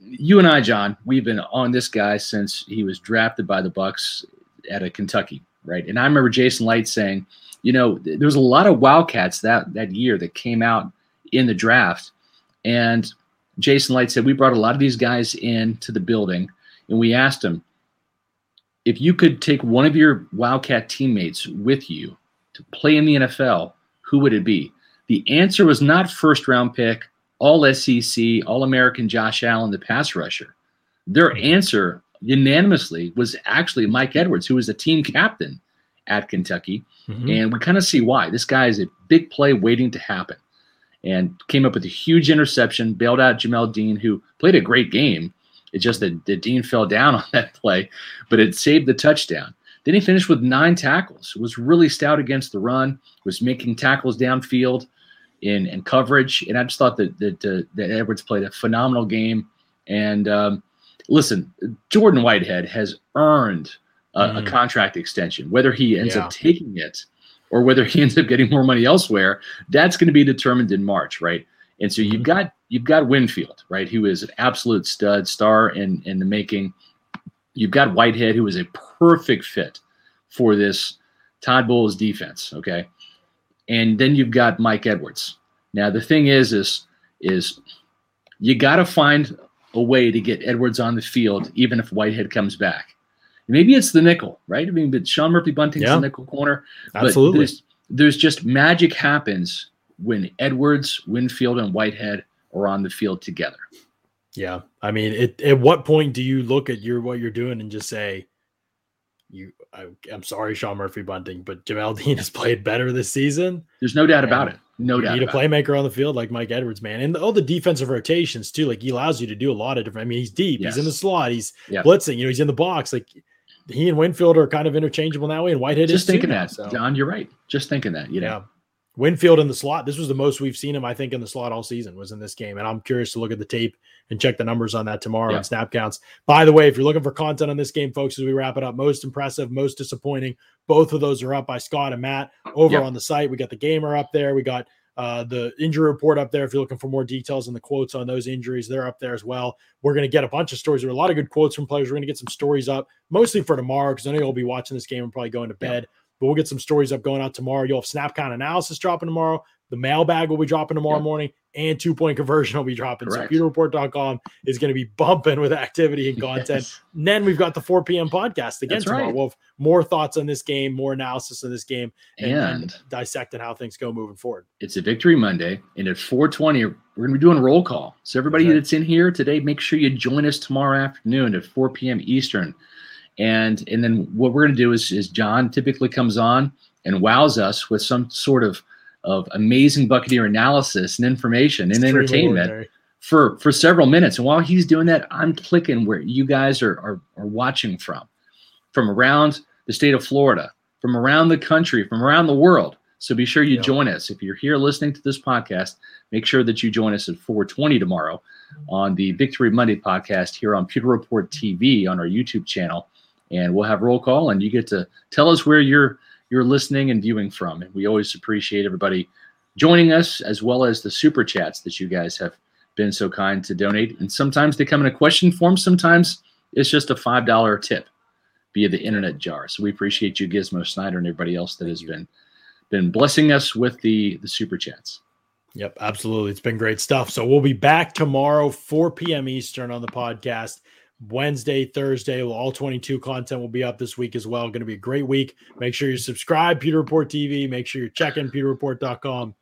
You and I, John, we've been on this guy since he was drafted by the Bucks at a Kentucky right? And I remember Jason Licht saying, you know, there was a lot of Wildcats that that year that came out in the draft, and Jason Licht said we brought a lot of these guys into the building, and we asked them if you could take one of your Wildcat teammates with you to play in the NFL, who would it be? The answer was not first round pick, all SEC, all American Josh Allen, the pass rusher. Their mm-hmm. answer unanimously was actually Mike Edwards, who was a team captain at Kentucky. Mm-hmm. And we kind of see why. This guy is a big play waiting to happen. and came up with a huge interception, bailed out Jamel Dean, who played a great game. It's just that, that Dean fell down (laughs) on that play, but it saved the touchdown. Then he finished with nine tackles. Was really stout against the run. Was making tackles downfield in in coverage, and I just thought that that, uh, that Edwards played a phenomenal game. And um, listen, Jordan Whitehead has earned a, mm. a contract extension. Whether he ends yeah. up taking it or whether he (laughs) ends up getting more money elsewhere, that's going to be determined in March, right? And so you've mm-hmm. got you've got Winfield, right, who is an absolute stud, star in in the making. You've got Whitehead, who is a perfect fit for this Todd Bowles defense. Okay. And then you've got Mike Edwards. Now the thing is, is, is you got to find a way to get Edwards on the field, even if Whitehead comes back. Maybe it's the nickel, right? I mean, but Sean Murphy Bunting's yeah. the nickel corner. Absolutely. There's, there's just magic happens when Edwards, Winfield, and Whitehead are on the field together. Yeah. I mean, it, at what point do you look at your what you're doing and just say, you I, am sorry, Sean Murphy Bunting, but Jamel (laughs) Dean has played better this season. There's no doubt about it. No doubt. You need a playmaker it. on the field like Mike Edwards, man, and all the defensive rotations too. Like he allows you to do a lot of different. I mean, he's deep. Yes. He's in the slot. He's blitzing. You know, he's in the box. Like he and Winfield are kind of interchangeable that way, and Whitehead is just is thinking that, so. John. You're right. Just thinking that. You know. Yeah. Winfield in the slot. This was the most we've seen him, I think, in the slot all season was in this game. And I'm curious to look at the tape and check the numbers on that tomorrow yeah. snap counts. By the way, if you're looking for content on this game, folks, as we wrap it up, most impressive, most disappointing. Both of those are up by Scott and Matt over yeah. on the site. We got the gamer up there. We got uh, the injury report up there. If you're looking for more details and the quotes on those injuries, they're up there as well. We're going to get a bunch of stories. There are a lot of good quotes from players. We're going to get some stories up, mostly for tomorrow, because I know you'll be watching this game and probably going to bed. Yeah. But we'll get some stories up going out tomorrow. You'll have snap count analysis dropping tomorrow. The mailbag will be dropping tomorrow morning, and two point conversion will be dropping. Correct. So pewterreport.com is going to be bumping with activity and content. Yes. And then we've got the 4 p.m. podcast again That's tomorrow. Right. We'll have more thoughts on this game, more analysis of this game, and, and, and dissecting how things go moving forward. It's a victory Monday, and at 420, we're going to be doing roll call. So everybody that's, right. that's in here today, make sure you join us tomorrow afternoon at 4 p.m. Eastern. And and then what we're going to do is, is John typically comes on and wows us with some sort of – of amazing Buccaneer analysis and information and entertainment for for several minutes. And while he's doing that, I'm clicking where you guys are, are, are watching from, from around the state of Florida, from around the country, from around the world. So be sure you yeah. join us. If you're here listening to this podcast, make sure that you join us at 420 tomorrow on the Victory Monday podcast here on Pewter Report TV on our YouTube channel. And we'll have roll call and you get to tell us where you're you're listening and viewing from. And we always appreciate everybody joining us, as well as the super chats that you guys have been so kind to donate. And sometimes they come in a question form, sometimes it's just a $5 tip via the internet jar. So we appreciate you, Gizmo Snyder, and everybody else that has been been blessing us with the the super chats. Yep, absolutely. It's been great stuff. So we'll be back tomorrow, 4 p.m. Eastern on the podcast. Wednesday, Thursday. All 22 content will be up this week as well. Going to be a great week. Make sure you subscribe, Pewter Report TV. Make sure you're checking pewterreport.com.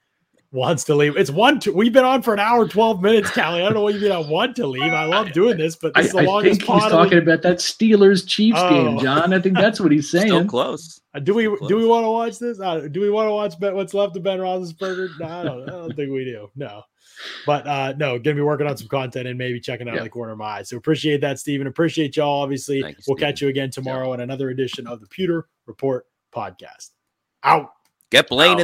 Wants to leave. It's one. To, we've been on for an hour, 12 minutes, Callie. I don't know what you mean I want to leave. I love doing this, but this I, is the I longest think he's talking about that Steelers Chiefs oh. game, John. I think that's what he's (laughs) saying. Still close. Uh, do we close. do we want to watch this? Uh, do we want to watch bet what's left of Ben Roethlisberger? No, I don't. I don't think we do. No. But uh, no, gonna be working on some content and maybe checking out yep. the corner of my eye. So appreciate that, Stephen. Appreciate y'all. Obviously, you, we'll catch you again tomorrow yep. on another edition of the Pewter Report podcast. Out. Get Blaine. Out.